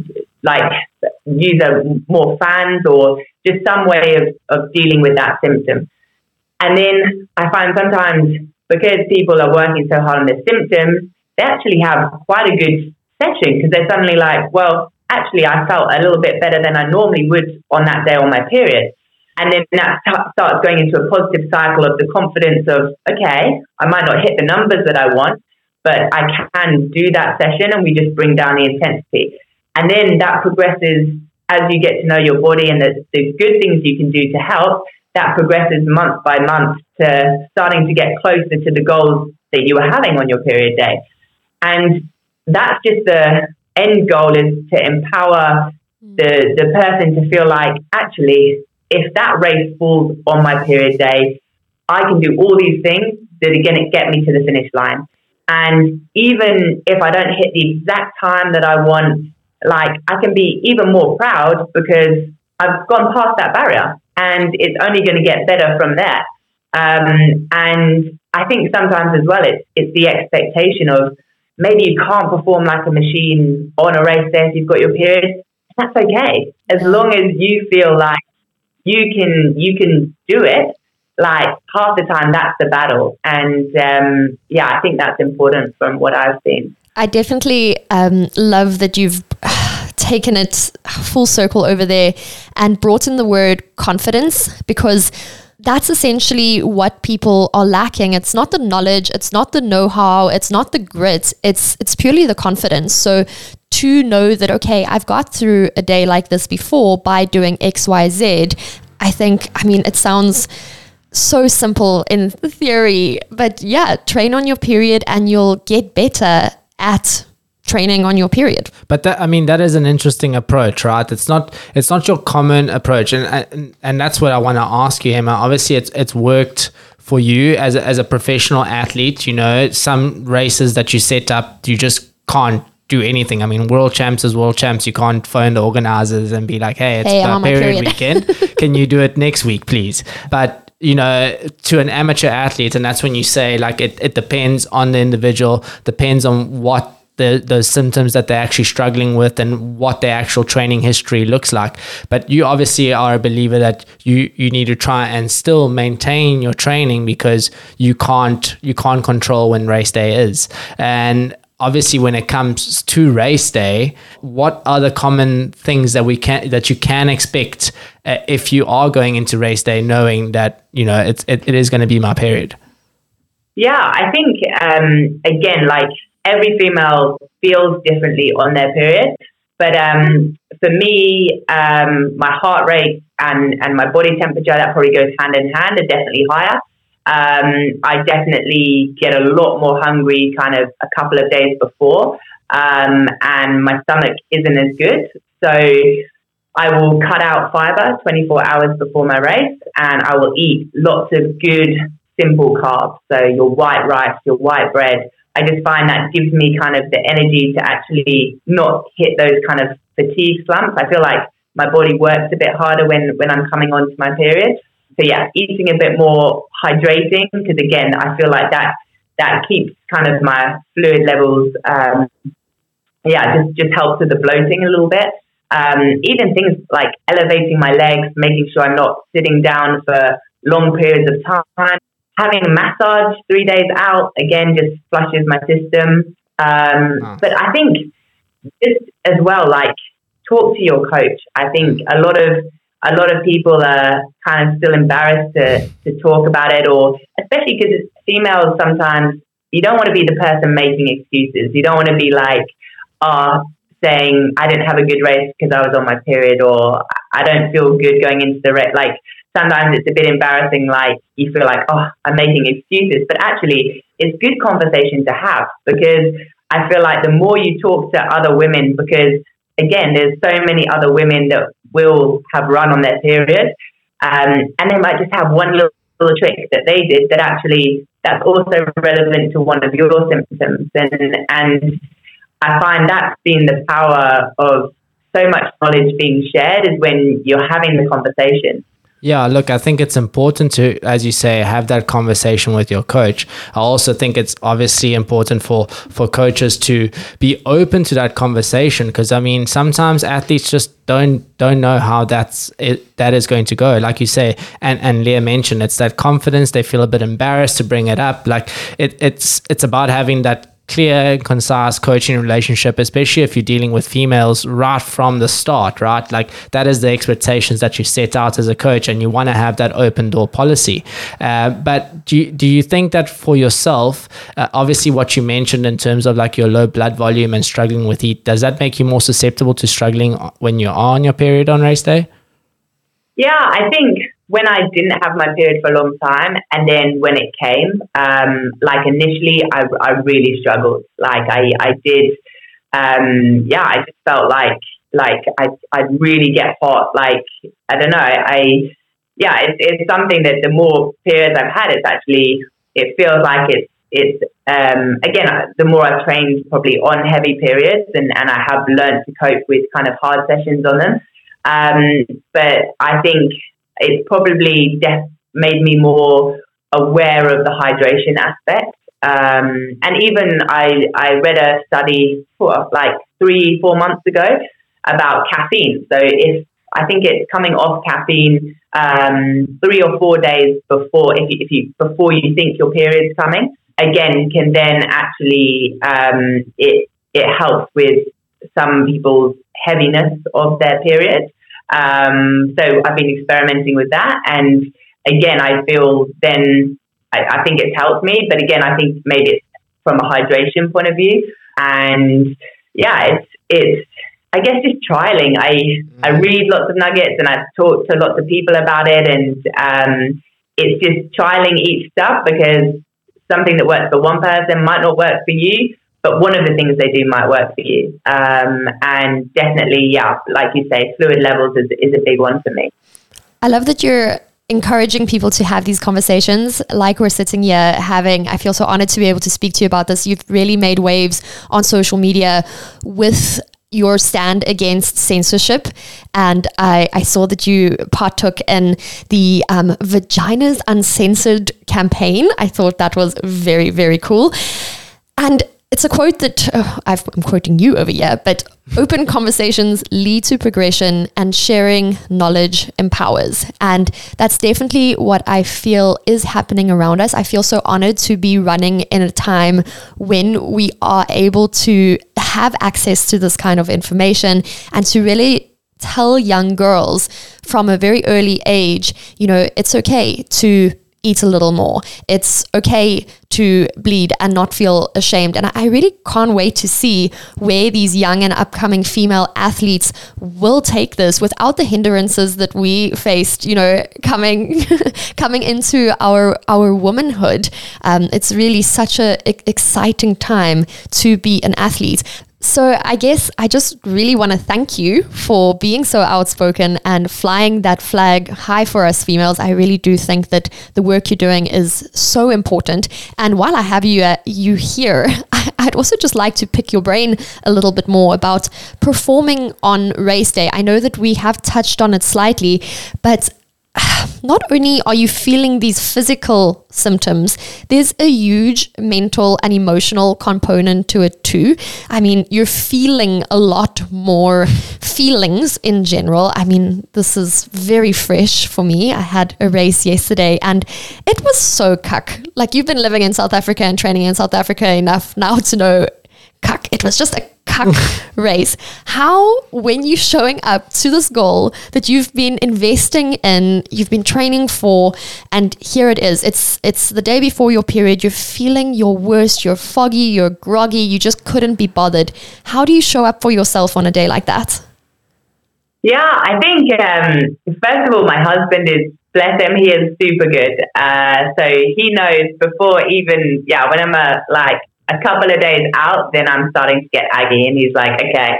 like use a, more fans or just some way of, of dealing with that symptom. And then I find sometimes because people are working so hard on their symptoms, they actually have quite a good session because they're suddenly like, well, actually, I felt a little bit better than I normally would on that day on my period. And then that starts going into a positive cycle of the confidence of, okay, I might not hit the numbers that I want, but I can do that session and we just bring down the intensity. And then that progresses as you get to know your body and the, the good things you can do to help. That progresses month by month to starting to get closer to the goals that you were having on your period day. And that's just the end goal is to empower hmm. the, the person to feel like actually, if that race falls on my period day, I can do all these things that are going to get me to the finish line. And even if I don't hit the exact time that I want, like I can be even more proud because I've gone past that barrier and it's only going to get better from there. Um, and I think sometimes as well, it's, it's the expectation of maybe you can't perform like a machine on a race day if you've got your period. That's okay. As long as you feel like you can, you can do it, like half the time that's the battle. And um, yeah, I think that's important from what I've seen.
I definitely um, love that you've taken it full circle over there and brought in the word confidence because that's essentially what people are lacking. It's not the knowledge, it's not the know-how, it's not the grit, it's it's purely the confidence. So to know that okay, I've got through a day like this before by doing XYZ, I think I mean it sounds so simple in theory, but yeah, train on your period and you'll get better at training on your period.
But that, I mean, that is an interesting approach, right? It's not, it's not your common approach, and and, and that's what I want to ask you, Emma. Obviously, it's it's worked for you as a, as a professional athlete. You know, some races that you set up, you just can't do anything. I mean, world champs is world champs. You can't phone the organizers and be like, "Hey, it's
Hey, I'm
my
on my
period,
period."
weekend. Can you do it next week, please?" But you know, to an amateur athlete, and that's when you say like it, it depends on the individual, depends on what the the symptoms that they're actually struggling with and what their actual training history looks like. But you obviously are a believer that you you need to try and still maintain your training because you can't you can't control when race day is. And obviously when it comes to race day what are the common things that we can that you can expect uh, if you are going into race day knowing that you know it's it, it is going to be my period
Yeah, I think um, again, like every female feels differently on their period. But um, for me, um, my heart rate and, and my body temperature that probably goes hand in hand are definitely higher. Um, I definitely get a lot more hungry kind of a couple of days before, um, and my stomach isn't as good. So I will cut out fiber 24 hours before my race, and I will eat lots of good, simple carbs. So your white rice, your white bread. I just find that gives me kind of the energy to actually not hit those kind of fatigue slumps. I feel like my body works a bit harder when, when I'm coming on to my period. So yeah, eating a bit more hydrating because again, I feel like that that keeps kind of my fluid levels. Um, yeah, just just helps with the bloating a little bit. Um, even things like elevating my legs, making sure I'm not sitting down for long periods of time. Having a massage three days out again just flushes my system. Um,
Ah.
But I think just as well, like talk to your coach. I think a lot of a lot of people are kind of still embarrassed to, to talk about it, or especially because females sometimes you don't want to be the person making excuses. You don't want to be like, uh, saying I didn't have a good race because I was on my period, or I don't feel good going into the race. Like sometimes it's a bit embarrassing. Like you feel like, oh, I'm making excuses, but actually, it's good conversation to have because I feel like the more you talk to other women, because again, there's so many other women that will have run on their period, um, and they might just have one little, little trick that they did that actually that's also relevant to one of your symptoms, and and I find that's been the power of so much knowledge being shared is when you're having the conversation.
Yeah, look, I think it's important to, as you say, have that conversation with your coach. I also think it's obviously important for for coaches to be open to that conversation because I mean, sometimes athletes just don't don't know how that's it, that is going to go. Like you say, and and Leah mentioned, it's that confidence. They feel a bit embarrassed to bring it up. Like it, it's it's about having that clear concise coaching relationship, especially if you're dealing with females right from the start, right? Like that is the expectations that you set out as a coach, and you want to have that open door policy. Uh, but do you, do you think that for yourself, uh, obviously what you mentioned in terms of like your low blood volume and struggling with heat, does that make you more susceptible to struggling when you're on your period on race day?
Yeah, I think when I didn't have my period for a long time, and then when it came, um, like initially, I, I really struggled. Like I, I did, um, yeah, I just felt like like I I really get hot. Like I don't know, I, I yeah, it's it's something that the more periods I've had, it's actually it feels like it's it's um, again the more I've trained probably on heavy periods and, and I have learned to cope with kind of hard sessions on them. Um, but I think it's probably def- made me more aware of the hydration aspect. Um, and even I, I read a study like three, four months ago about caffeine. So if I think it's coming off caffeine um, three or four days before, if you, if you before you think your period's coming, again can then actually um, it it helps with some people's heaviness of their period. Um, so I've been experimenting with that, and again, I feel then I, I think it's helped me. But again, I think maybe it's from a hydration point of view, and yeah, it's it's I guess just trialing. I I mm. read lots of nuggets and I've talked to lots of people about it, and um, it's just trialing each stuff because something that works for one person might not work for you, but one of the things they do might work for you. Um, and definitely, yeah, like you say, fluid levels is, is a big one for me.
I love that you're encouraging people to have these conversations like we're sitting here having. I feel so honored to be able to speak to you about this. You've really made waves on social media with your stand against censorship. And I, I saw that you partook in the um, Vaginas Uncensored campaign. I thought that was very, very cool. And it's a quote that oh, i am quoting you over here, but open conversations lead to progression and sharing knowledge empowers. And that's definitely what I feel is happening around us. I feel so honored to be running in a time when we are able to have access to this kind of information and to really tell young girls from a very early age, you know, it's okay to eat a little more. It's okay to bleed and not feel ashamed. And I really can't wait to see where these young and upcoming female athletes will take this without the hindrances that we faced, you know, coming coming into our our womanhood. Um, it's really such a exciting time to be an athlete. So, I guess I just really want to thank you for being so outspoken and flying that flag high for us females. I really do think that the work you're doing is so important. And while I have you, uh, you here, I'd also just like to pick your brain a little bit more about performing on race day. I know that we have touched on it slightly, but not only are you feeling these physical symptoms, there's a huge mental and emotional component to it too. I mean, you're feeling a lot more feelings in general. I mean, this is very fresh for me. I had a race yesterday and it was so cuck. Like, you've been living in South Africa and training in South Africa enough now to know cuck. It was just a cuck race. How, when you're showing up to this goal that you've been investing in, you've been training for, and here it is. It's it's the day before your period. You're feeling your worst. You're foggy. You're groggy. You just couldn't be bothered. How do you show up for yourself on a day like that?
Yeah, I think um, first of all, my husband is bless him. He is super good. Uh, so he knows before even yeah when I'm a, like a couple of days out, then I'm starting to get aggy, and he's like, okay.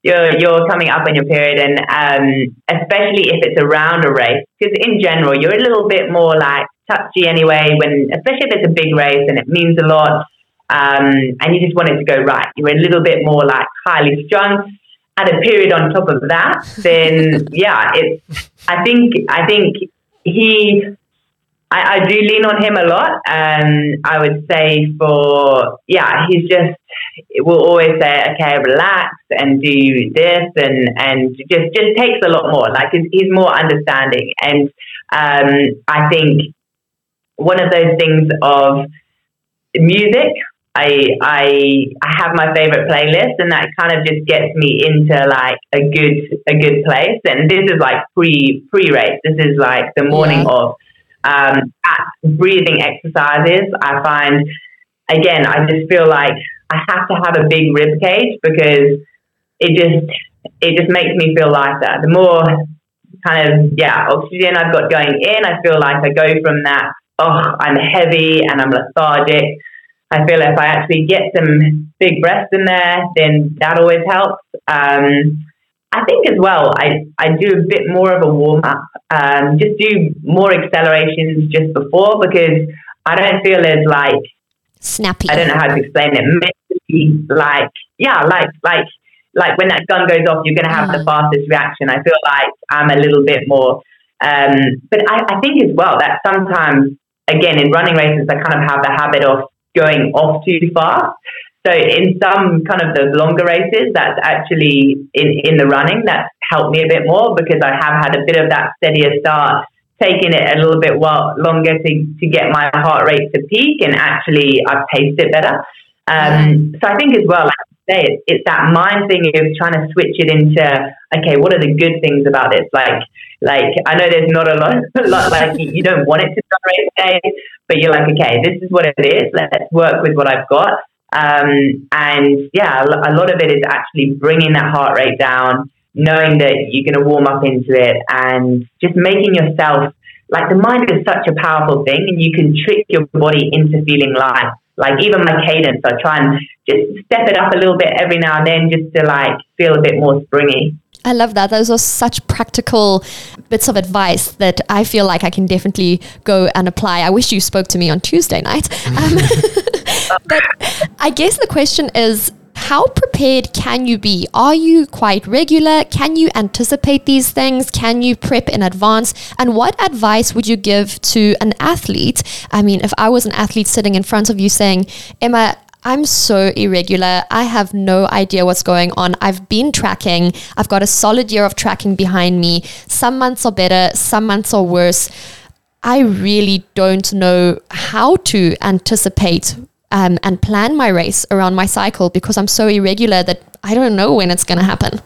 You're, you're coming up on your period, and um, especially if it's around a race, because in general, you're a little bit more like touchy anyway, when especially if it's a big race and it means a lot, um, and you just want it to go right. You're a little bit more like highly strung. At a period on top of that, then yeah, it's. I think I think he I, I do lean on him a lot. Um, I would say for yeah, he's just will always say, okay, relax and do this, and and just just takes a lot more. Like he's, he's more understanding, and um, I think one of those things of music. I I I have my favorite playlist, and that kind of just gets me into like a good a good place. And this is like pre pre race. This is like the morning yeah. of um, at breathing exercises, I find, again, I just feel like I have to have a big rib cage because it just it just makes me feel lighter. The more kind of yeah oxygen I've got going in, I feel like I go from that oh I'm heavy and I'm lethargic. I feel if I actually get some big breaths in there, then that always helps. Um, I think as well, I, I do a bit more of a warm up, um, just do more accelerations just before because I don't feel as like
snappy.
I don't know how to explain it. Mentally, like yeah, like like like when that gun goes off, you're going to have the uh-huh. fastest reaction. I feel like I'm a little bit more, um, but I, I think as well that sometimes again in running races, I kind of have the habit of going off too fast. So in some kind of those longer races, that's actually in, in the running, that's helped me a bit more because I have had a bit of that steadier start, taking it a little bit while, longer to, to get my heart rate to peak and actually I've paced it better. Um, so I think as well, like say, it's, it's that mind thing of trying to switch it into, okay, what are the good things about this? Like, like I know there's not a lot, a lot like you, don't want it to be race day, but you're like, okay, this is what it is. Let's work with what I've got. Um, and yeah, a lot of it is actually bringing that heart rate down, knowing that you're going to warm up into it, and just making yourself like the mind is such a powerful thing, and you can trick your body into feeling light. Like even my cadence, I try and just step it up a little bit every now and then, just to like feel a bit more springy.
I love that. Those are such practical bits of advice that I feel like I can definitely go and apply. I wish you spoke to me on Tuesday night. Um, but I guess the question is how prepared can you be? Are you quite regular? Can you anticipate these things? Can you prep in advance? And what advice would you give to an athlete? I mean, if I was an athlete sitting in front of you saying, Emma, I'm so irregular. I have no idea what's going on. I've been tracking. I've got a solid year of tracking behind me. Some months are better, some months are worse. I really don't know how to anticipate um, and plan my race around my cycle because I'm so irregular that I don't know when it's going to happen.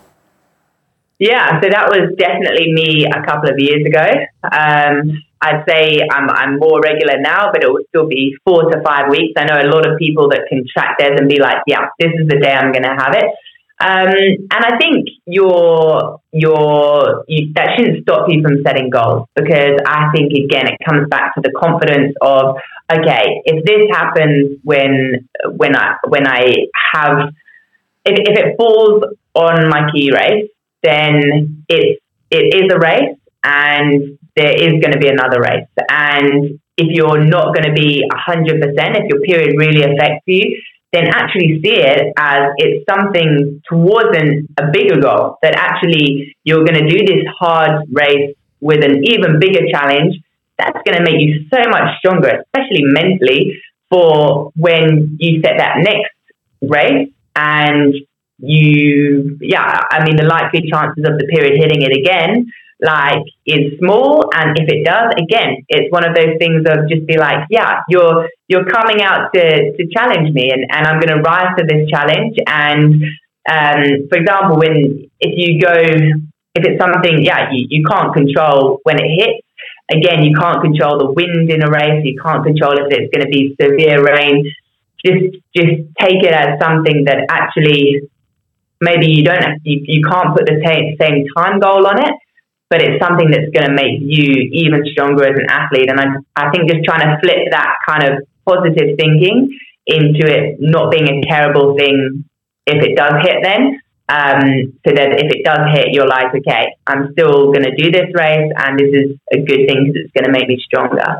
Yeah, so that was definitely me a couple of years ago. Um, I'd say I'm, I'm more regular now, but it will still be four to five weeks. I know a lot of people that can track theirs and be like, yeah, this is the day I'm going to have it. Um, and I think your your you, that shouldn't stop you from setting goals because I think again it comes back to the confidence of okay if this happens when when I when I have if, if it falls on my key race then it it is a race and there is going to be another race. And if you're not going to be 100% if your period really affects you then actually see it as it's something towards an, a bigger goal that actually you're going to do this hard race with an even bigger challenge. That's going to make you so much stronger especially mentally for when you set that next race and you yeah i mean the likely chances of the period hitting it again like is small and if it does again it's one of those things of just be like yeah you're you're coming out to to challenge me and, and i'm going to rise to this challenge and um, for example when if you go if it's something yeah you, you can't control when it hits again you can't control the wind in a race you can't control if it's going to be severe rain just just take it as something that actually maybe you don't you, you can't put the t- same time goal on it but it's something that's going to make you even stronger as an athlete. And I, I think just trying to flip that kind of positive thinking into it not being a terrible thing if it does hit then. Um, so that if it does hit, you're like, okay, I'm still going to do this race and this is a good thing because it's going to make me stronger.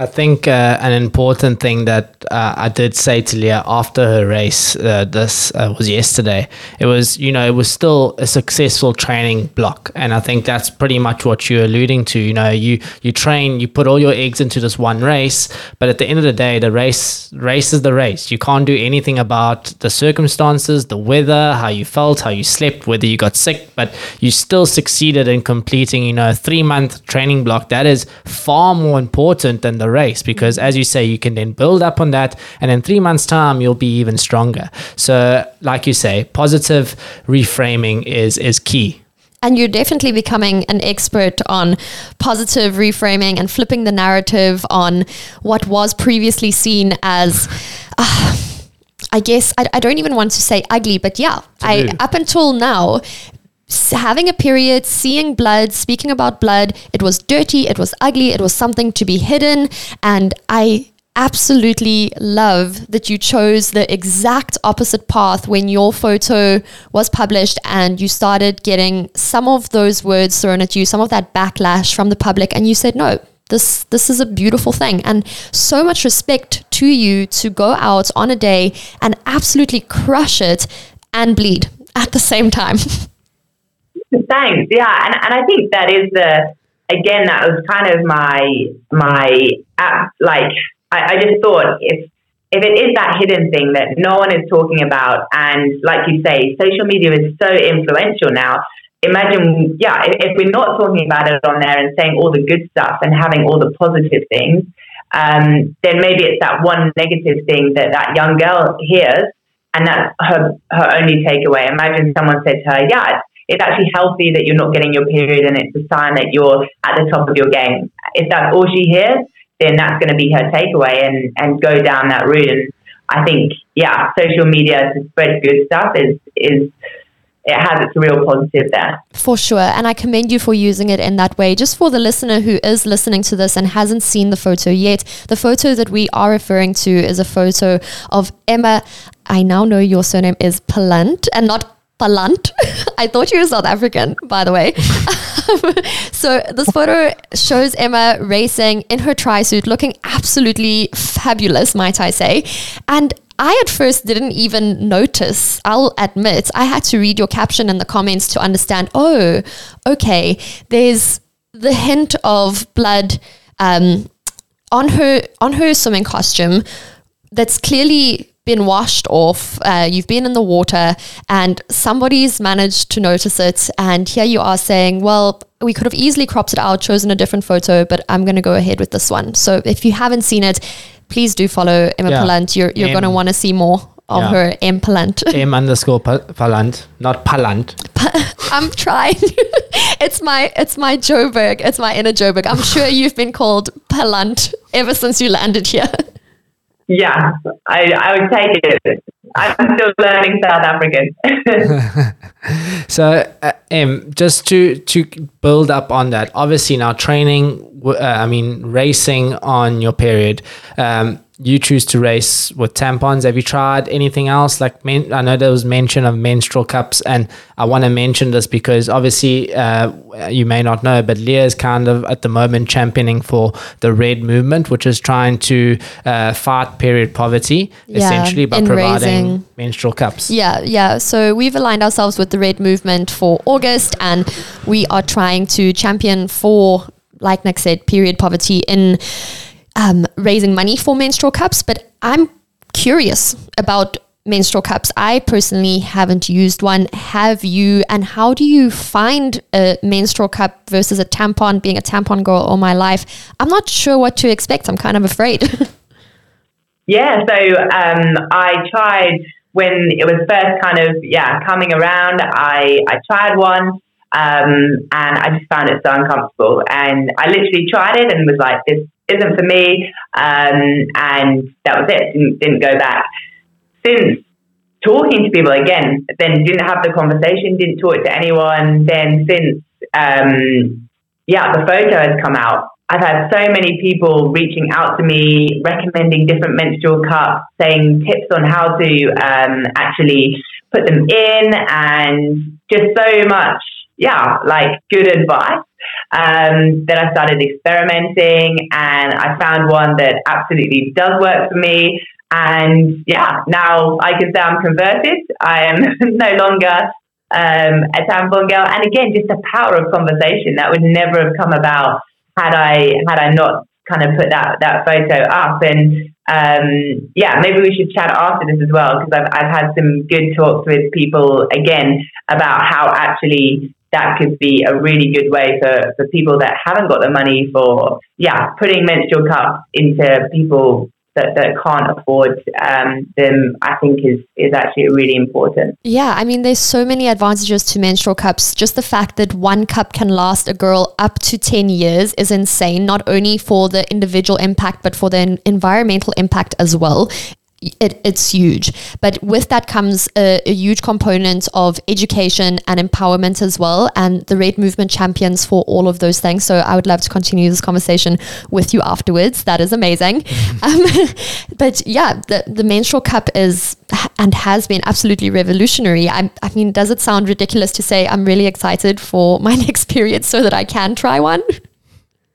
I think uh, an important thing that uh, I did say to Leah after her race, uh, this uh, was yesterday. It was, you know, it was still a successful training block, and I think that's pretty much what you're alluding to. You know, you you train, you put all your eggs into this one race, but at the end of the day, the race race is the race. You can't do anything about the circumstances, the weather, how you felt, how you slept, whether you got sick, but you still succeeded in completing, you know, a three month training block. That is far more important than the race because as you say you can then build up on that and in 3 months time you'll be even stronger. So like you say positive reframing is is key.
And you're definitely becoming an expert on positive reframing and flipping the narrative on what was previously seen as uh, I guess I, I, don't even want to say ugly, but yeah, I up until now having a period, seeing blood, speaking about blood. It was dirty, it was ugly, it was something to be hidden. And I absolutely love that you chose the exact opposite path when your photo was published and you started getting some of those words thrown at you, some of that backlash from the public, and you said, no. This, this is a beautiful thing and so much respect to you to go out on a day and absolutely crush it and bleed at the same time.
Thanks. Yeah, and, and I think that is the again that was kind of my my app. Like I, I just thought if if it is that hidden thing that no one is talking about, and like you say, social media is so influential now. Imagine, yeah, if, if we're not talking about it on there and saying all the good stuff and having all the positive things, um, then maybe it's that one negative thing that that young girl hears and that's her her only takeaway. Imagine someone said to her, "Yeah, it's actually healthy that you're not getting your period, and it's a sign that you're at the top of your game." If that's all she hears, then that's going to be her takeaway, and and go down that route. And I think, yeah, social media to spread good stuff is is it has its real positive there.
For sure. And I commend you for using it in that way. Just for the listener who is listening to this and hasn't seen the photo yet, the photo that we are referring to is a photo of Emma. I now know your surname is Pallant and not Palant. I thought you were South African, by the way. so this photo shows Emma racing in her tri suit, looking absolutely fabulous, might I say. And I at first didn't even notice. I'll admit, I had to read your caption in the comments to understand. Oh, okay. There's the hint of blood um, on her on her swimming costume that's clearly been washed off. Uh, you've been in the water, and somebody's managed to notice it. And here you are saying, "Well, we could have easily cropped it out, chosen a different photo, but I'm going to go ahead with this one." So if you haven't seen it please do follow Emma yeah. Pallant. You're, you're going to want to see more of yeah. her M Pallant.
M underscore Pallant, not Palant.
I'm trying. it's my it's my Joburg. It's my inner Joburg. I'm sure you've been called Palant ever since you landed here.
Yeah, I, I would take it. I'm still learning South African.
so, uh, M, just to to build up on that, obviously now training, uh, I mean racing on your period. Um, you choose to race with tampons. Have you tried anything else? Like, men, I know there was mention of menstrual cups, and I want to mention this because obviously uh, you may not know, but Leah is kind of at the moment championing for the Red Movement, which is trying to uh, fight period poverty yeah, essentially by providing raising. menstrual cups.
Yeah, yeah. So we've aligned ourselves with the Red Movement for August, and we are trying to champion for, like Nick said, period poverty in um, raising money for menstrual cups, but I'm curious about menstrual cups. I personally haven't used one. Have you? And how do you find a menstrual cup versus a tampon? Being a tampon girl all my life, I'm not sure what to expect. I'm kind of afraid.
yeah, so um, I tried when it was first kind of yeah coming around. I I tried one. Um, and I just found it so uncomfortable. And I literally tried it and was like, this isn't for me. Um, and that was it. Didn't, didn't go back. Since talking to people again, then didn't have the conversation, didn't talk to anyone. Then since, um, yeah, the photo has come out. I've had so many people reaching out to me, recommending different menstrual cups, saying tips on how to um, actually put them in, and just so much, yeah, like good advice um, then I started experimenting and I found one that absolutely does work for me. And yeah, now I can say I'm converted. I am no longer um, a tampon girl. And again, just the power of conversation that would never have come about had I had I not kind of put that that photo up. And um, yeah, maybe we should chat after this as well because I've I've had some good talks with people again about how actually that could be a really good way for, for people that haven't got the money for, yeah, putting menstrual cups into people that, that can't afford um, them, I think is, is actually really important.
Yeah, I mean, there's so many advantages to menstrual cups. Just the fact that one cup can last a girl up to 10 years is insane, not only for the individual impact, but for the environmental impact as well it, it's huge. But with that comes a, a, huge component of education and empowerment as well. And the Red Movement champions for all of those things. So I would love to continue this conversation with you afterwards. That is amazing. um, but yeah, the, the menstrual cup is and has been absolutely revolutionary. I, I mean, does it sound ridiculous to say I'm really excited for my next period so that I can try one?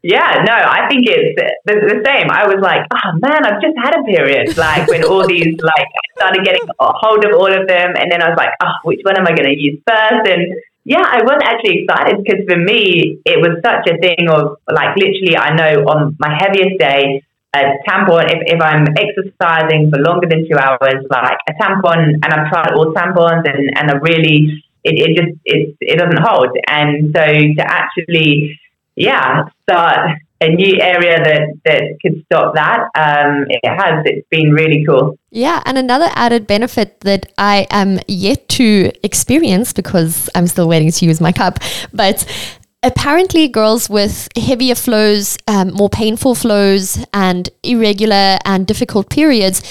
Yeah, no, I think it's the, the, same. I was like, oh man, I've just had a period. Like when all these, like, I started getting a hold of all of them, and then I was like, oh, which one am I going to use first? And yeah, I was actually excited because for me, it was such a thing of like, literally, I know on my heaviest day, a tampon, if, if I'm exercising for longer than two hours, like a tampon, and I've tried all tampons, and, and I really, it, it just, it, it doesn't hold. And so to actually, yeah, start a new area that, that could stop that. Um, it has. It's been really cool.
Yeah, and another added benefit that I am yet to experience because I'm still waiting to use my cup, but apparently girls with heavier flows, um, more painful flows, and irregular and difficult periods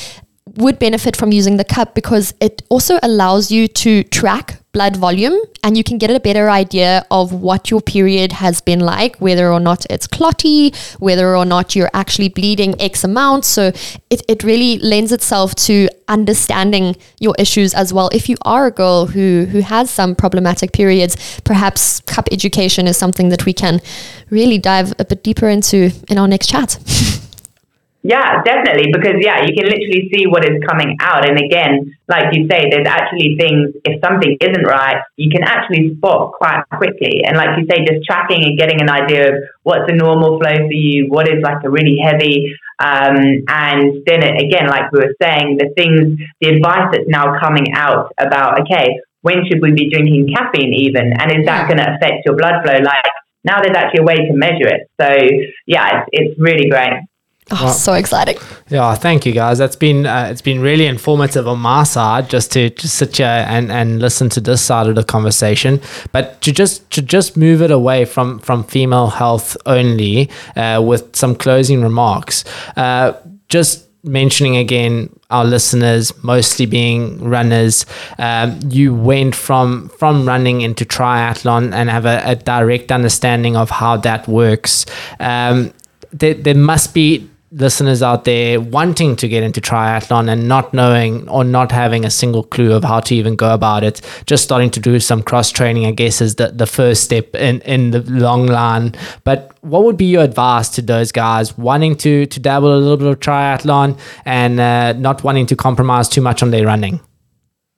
would benefit from using the cup because it also allows you to track blood volume and you can get a better idea of what your period has been like, whether or not it's clotty, whether or not you're actually bleeding X amount. So it, it really lends itself to understanding your issues as well. If you are a girl who, who has some problematic periods, perhaps cup education is something that we can really dive a bit deeper into in our next chat.
Yeah, definitely. Because yeah, you can literally see what is coming out. And again, like you say, there's actually things, if something isn't right, you can actually spot quite quickly. And like you say, just tracking and getting an idea of what's a normal flow for you, what is like a really heavy, um, and then it, again, like we were saying, the things, the advice that's now coming out about, okay, when should we be drinking caffeine even? And is that going to affect your blood flow? Like now there's actually a way to measure it. So yeah, it's, it's really great.
Oh, well, so exciting!
Yeah, thank you guys. That's been uh, it's been really informative on my side just to just sit here and, and listen to this side of the conversation. But to just to just move it away from from female health only uh, with some closing remarks. Uh, just mentioning again our listeners mostly being runners um, you went from from running into triathlon and have a, a direct understanding of how that works um, there, there must be listeners out there wanting to get into triathlon and not knowing or not having a single clue of how to even go about it, just starting to do some cross training, I guess, is the, the first step in, in the long line. But what would be your advice to those guys wanting to, to dabble a little bit of triathlon and uh, not wanting to compromise too much on their running?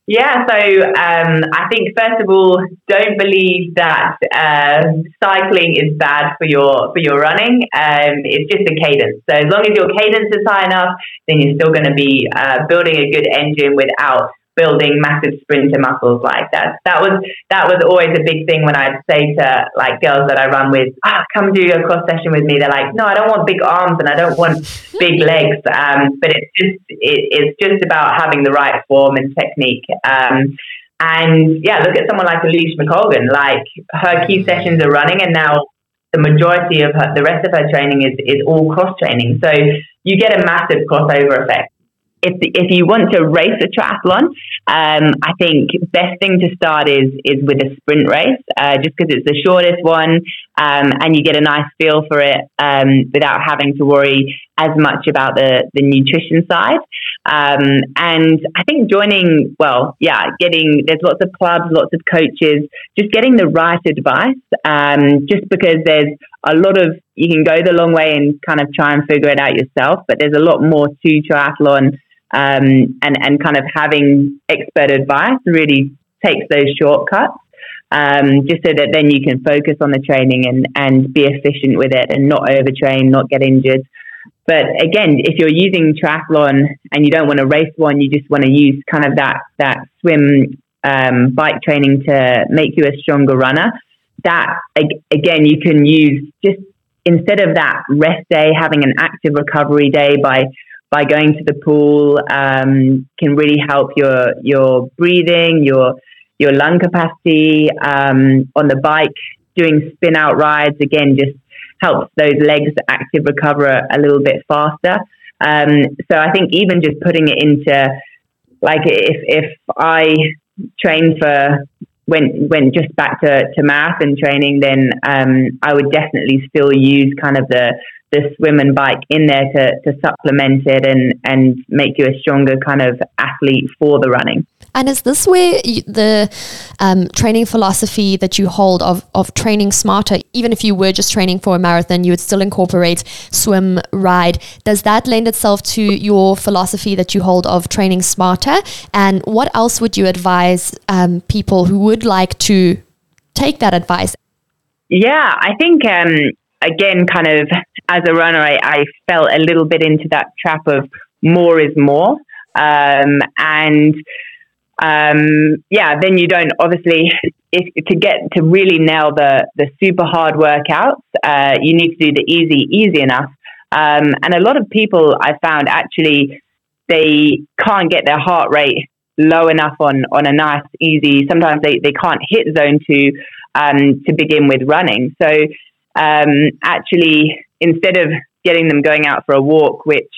Yeah, so um, I think first of all, don't believe that uh, cycling is bad for your for your running. Um, it's just a cadence. So as long as your cadence is high enough, then you're still going to be uh, building a good engine without building massive sprinter muscles like that. That was that was always a big thing when I'd say to like girls that I run with, ah, come do a cross session with me. They're like, no, I don't want big arms and I don't want big legs. Um, but it's just it, it's just about having the right form and technique. Um, and yeah, look at someone like Eilish McColgan. Like her key sessions are running, and now the majority of her, the rest of her training is is all cross training. So you get a massive crossover effect if, if you want to race a triathlon, um, I think best thing to start is is with a sprint race, uh, just because it's the shortest one, um, and you get a nice feel for it um, without having to worry as much about the the nutrition side. Um, and I think joining, well, yeah, getting there's lots of clubs, lots of coaches, just getting the right advice. Um, just because there's a lot of you can go the long way and kind of try and figure it out yourself, but there's a lot more to triathlon um, and and kind of having expert advice really takes those shortcuts. Um, just so that then you can focus on the training and, and be efficient with it and not overtrain, not get injured. But again, if you're using triathlon and you don't want to race one, you just want to use kind of that that swim um, bike training to make you a stronger runner. That again, you can use just instead of that rest day, having an active recovery day by by going to the pool um, can really help your your breathing, your your lung capacity. Um, on the bike, doing spin out rides again just helps those legs active recover a, a little bit faster. Um, so I think even just putting it into like if if I train for went went just back to, to math and training, then um, I would definitely still use kind of the the swim and bike in there to, to supplement it and, and make you a stronger kind of athlete for the running.
And is this where you, the um, training philosophy that you hold of, of training smarter, even if you were just training for a marathon, you would still incorporate swim, ride? Does that lend itself to your philosophy that you hold of training smarter? And what else would you advise um, people who would like to take that advice?
Yeah, I think um, again, kind of as a runner, I, I, felt a little bit into that trap of more is more. Um, and um, yeah, then you don't obviously, if to get to really nail the the super hard workouts, uh, you need to do the easy easy enough. Um, and a lot of people I found actually they can't get their heart rate low enough on on a nice easy. Sometimes they, they can't hit zone two um, to begin with running. So um, actually, instead of getting them going out for a walk, which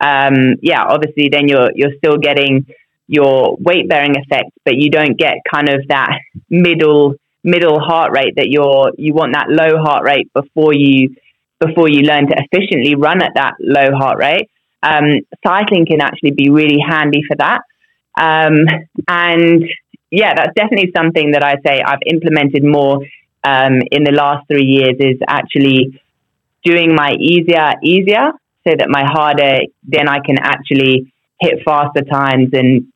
um, yeah, obviously then you're you're still getting your weight bearing effect, but you don't get kind of that middle middle heart rate that you're you want that low heart rate before you before you learn to efficiently run at that low heart rate. Um, cycling can actually be really handy for that. Um, and yeah, that's definitely something that I say I've implemented more um, in the last three years is actually doing my easier easier so that my harder then I can actually hit faster times and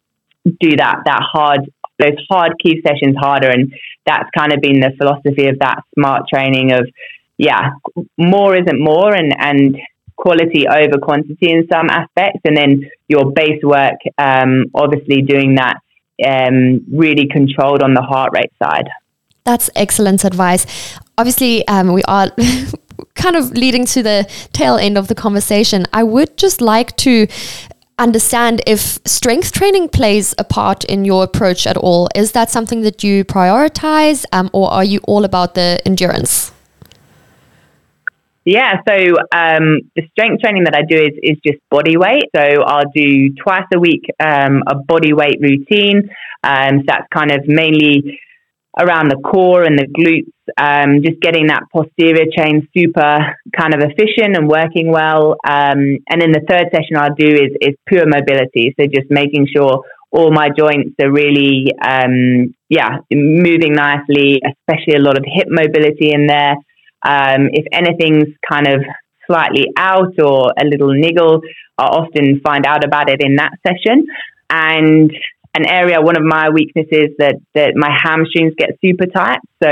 do that that hard those hard key sessions harder. And that's kind of been the philosophy of that smart training of yeah more isn't more and and quality over quantity in some aspects. And then your base work um, obviously doing that um, really controlled on the heart rate side
that's excellent advice. Obviously, um, we are kind of leading to the tail end of the conversation. I would just like to understand if strength training plays a part in your approach at all. Is that something that you prioritize, um, or are you all about the endurance?
Yeah, so um, the strength training that I do is, is just body weight. So I'll do twice a week um, a body weight routine. Um, so that's kind of mainly around the core and the glutes, um, just getting that posterior chain super kind of efficient and working well. Um, and then the third session I'll do is, is pure mobility. So just making sure all my joints are really, um, yeah, moving nicely, especially a lot of hip mobility in there. Um, if anything's kind of slightly out or a little niggle, I often find out about it in that session. And an area, one of my weaknesses that, that my hamstrings get super tight. So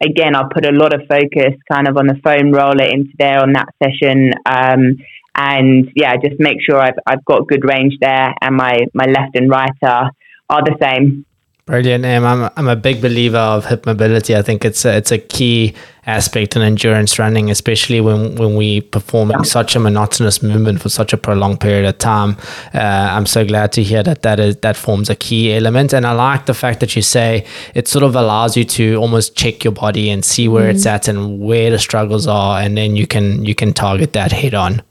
again, I'll put a lot of focus kind of on the foam roller into there on that session. Um, and yeah, just make sure I've, I've got good range there and my, my left and right are, are the same.
Brilliant, Em. I'm, I'm a big believer of hip mobility. I think it's a, it's a key aspect in endurance running, especially when, when we performing such a monotonous movement for such a prolonged period of time. Uh, I'm so glad to hear that that is that forms a key element, and I like the fact that you say it sort of allows you to almost check your body and see where mm-hmm. it's at and where the struggles are, and then you can you can target that head on.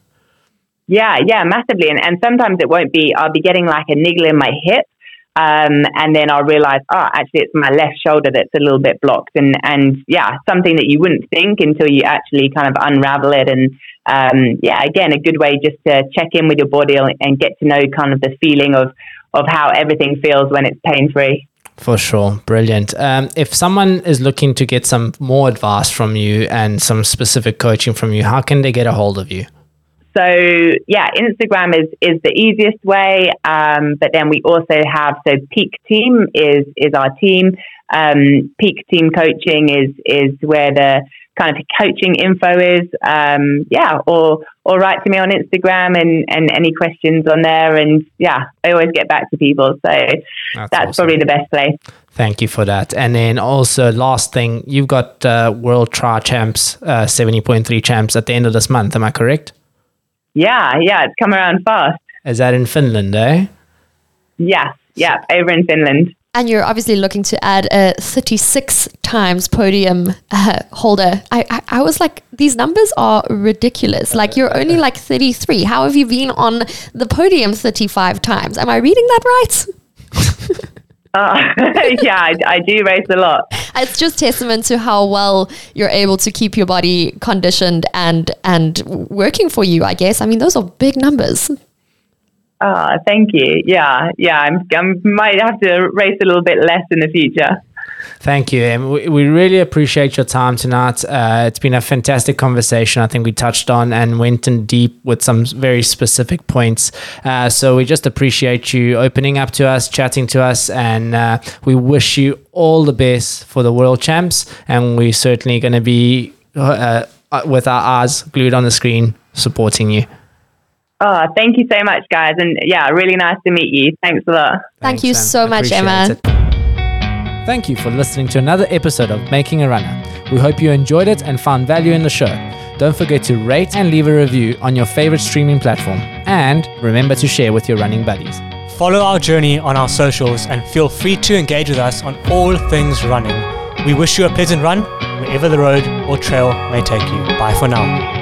Yeah, yeah, massively. And, and sometimes it won't be, I'll be getting like a niggle in my hip um, and then I'll realize, oh, actually, it's my left shoulder that's a little bit blocked. And, and yeah, something that you wouldn't think until you actually kind of unravel it. And um, yeah, again, a good way just to check in with your body and get to know kind of the feeling of, of how everything feels when it's pain free.
For sure. Brilliant. Um, if someone is looking to get some more advice from you and some specific coaching from you, how can they get a hold of you?
So yeah, Instagram is is the easiest way. Um, but then we also have so Peak Team is is our team. Um, Peak Team Coaching is is where the kind of coaching info is. Um, yeah, or or write to me on Instagram and and any questions on there. And yeah, I always get back to people. So that's, that's awesome. probably the best place.
Thank you for that. And then also, last thing, you've got uh, World Tri Champs, uh, 70.3 champs at the end of this month. Am I correct?
Yeah, yeah, it's come around fast.
Is that in Finland, eh?
Yes, yeah, over in Finland.
And you're obviously looking to add a 36 times podium uh, holder. I, I, I, was like, these numbers are ridiculous. Like, you're only like 33. How have you been on the podium 35 times? Am I reading that right?
Uh, yeah, I, I, do race a lot.
It's just testament to how well you're able to keep your body conditioned and and working for you. I guess. I mean, those are big numbers.
Ah, uh, thank you. Yeah, yeah. I'm, I might have to race a little bit less in the future.
Thank you. And we, we really appreciate your time tonight. Uh, it's been a fantastic conversation. I think we touched on and went in deep with some very specific points. Uh, so we just appreciate you opening up to us, chatting to us, and uh, we wish you all the best for the world champs. And we're certainly going to be uh, uh, with our eyes glued on the screen supporting you.
Oh, thank you so much, guys. And yeah, really nice to meet you. Thanks a lot.
Thank Thanks, you so much, Emma. It.
Thank you for listening to another episode of Making HER Runner. We hope you enjoyed it and found value in the show. Don't forget to rate and leave a review on your favorite streaming platform. And remember to share with your running buddies.
Follow our journey on our socials and feel free to engage with us on all things running. We wish you a pleasant run wherever the road or trail may take you. Bye for now.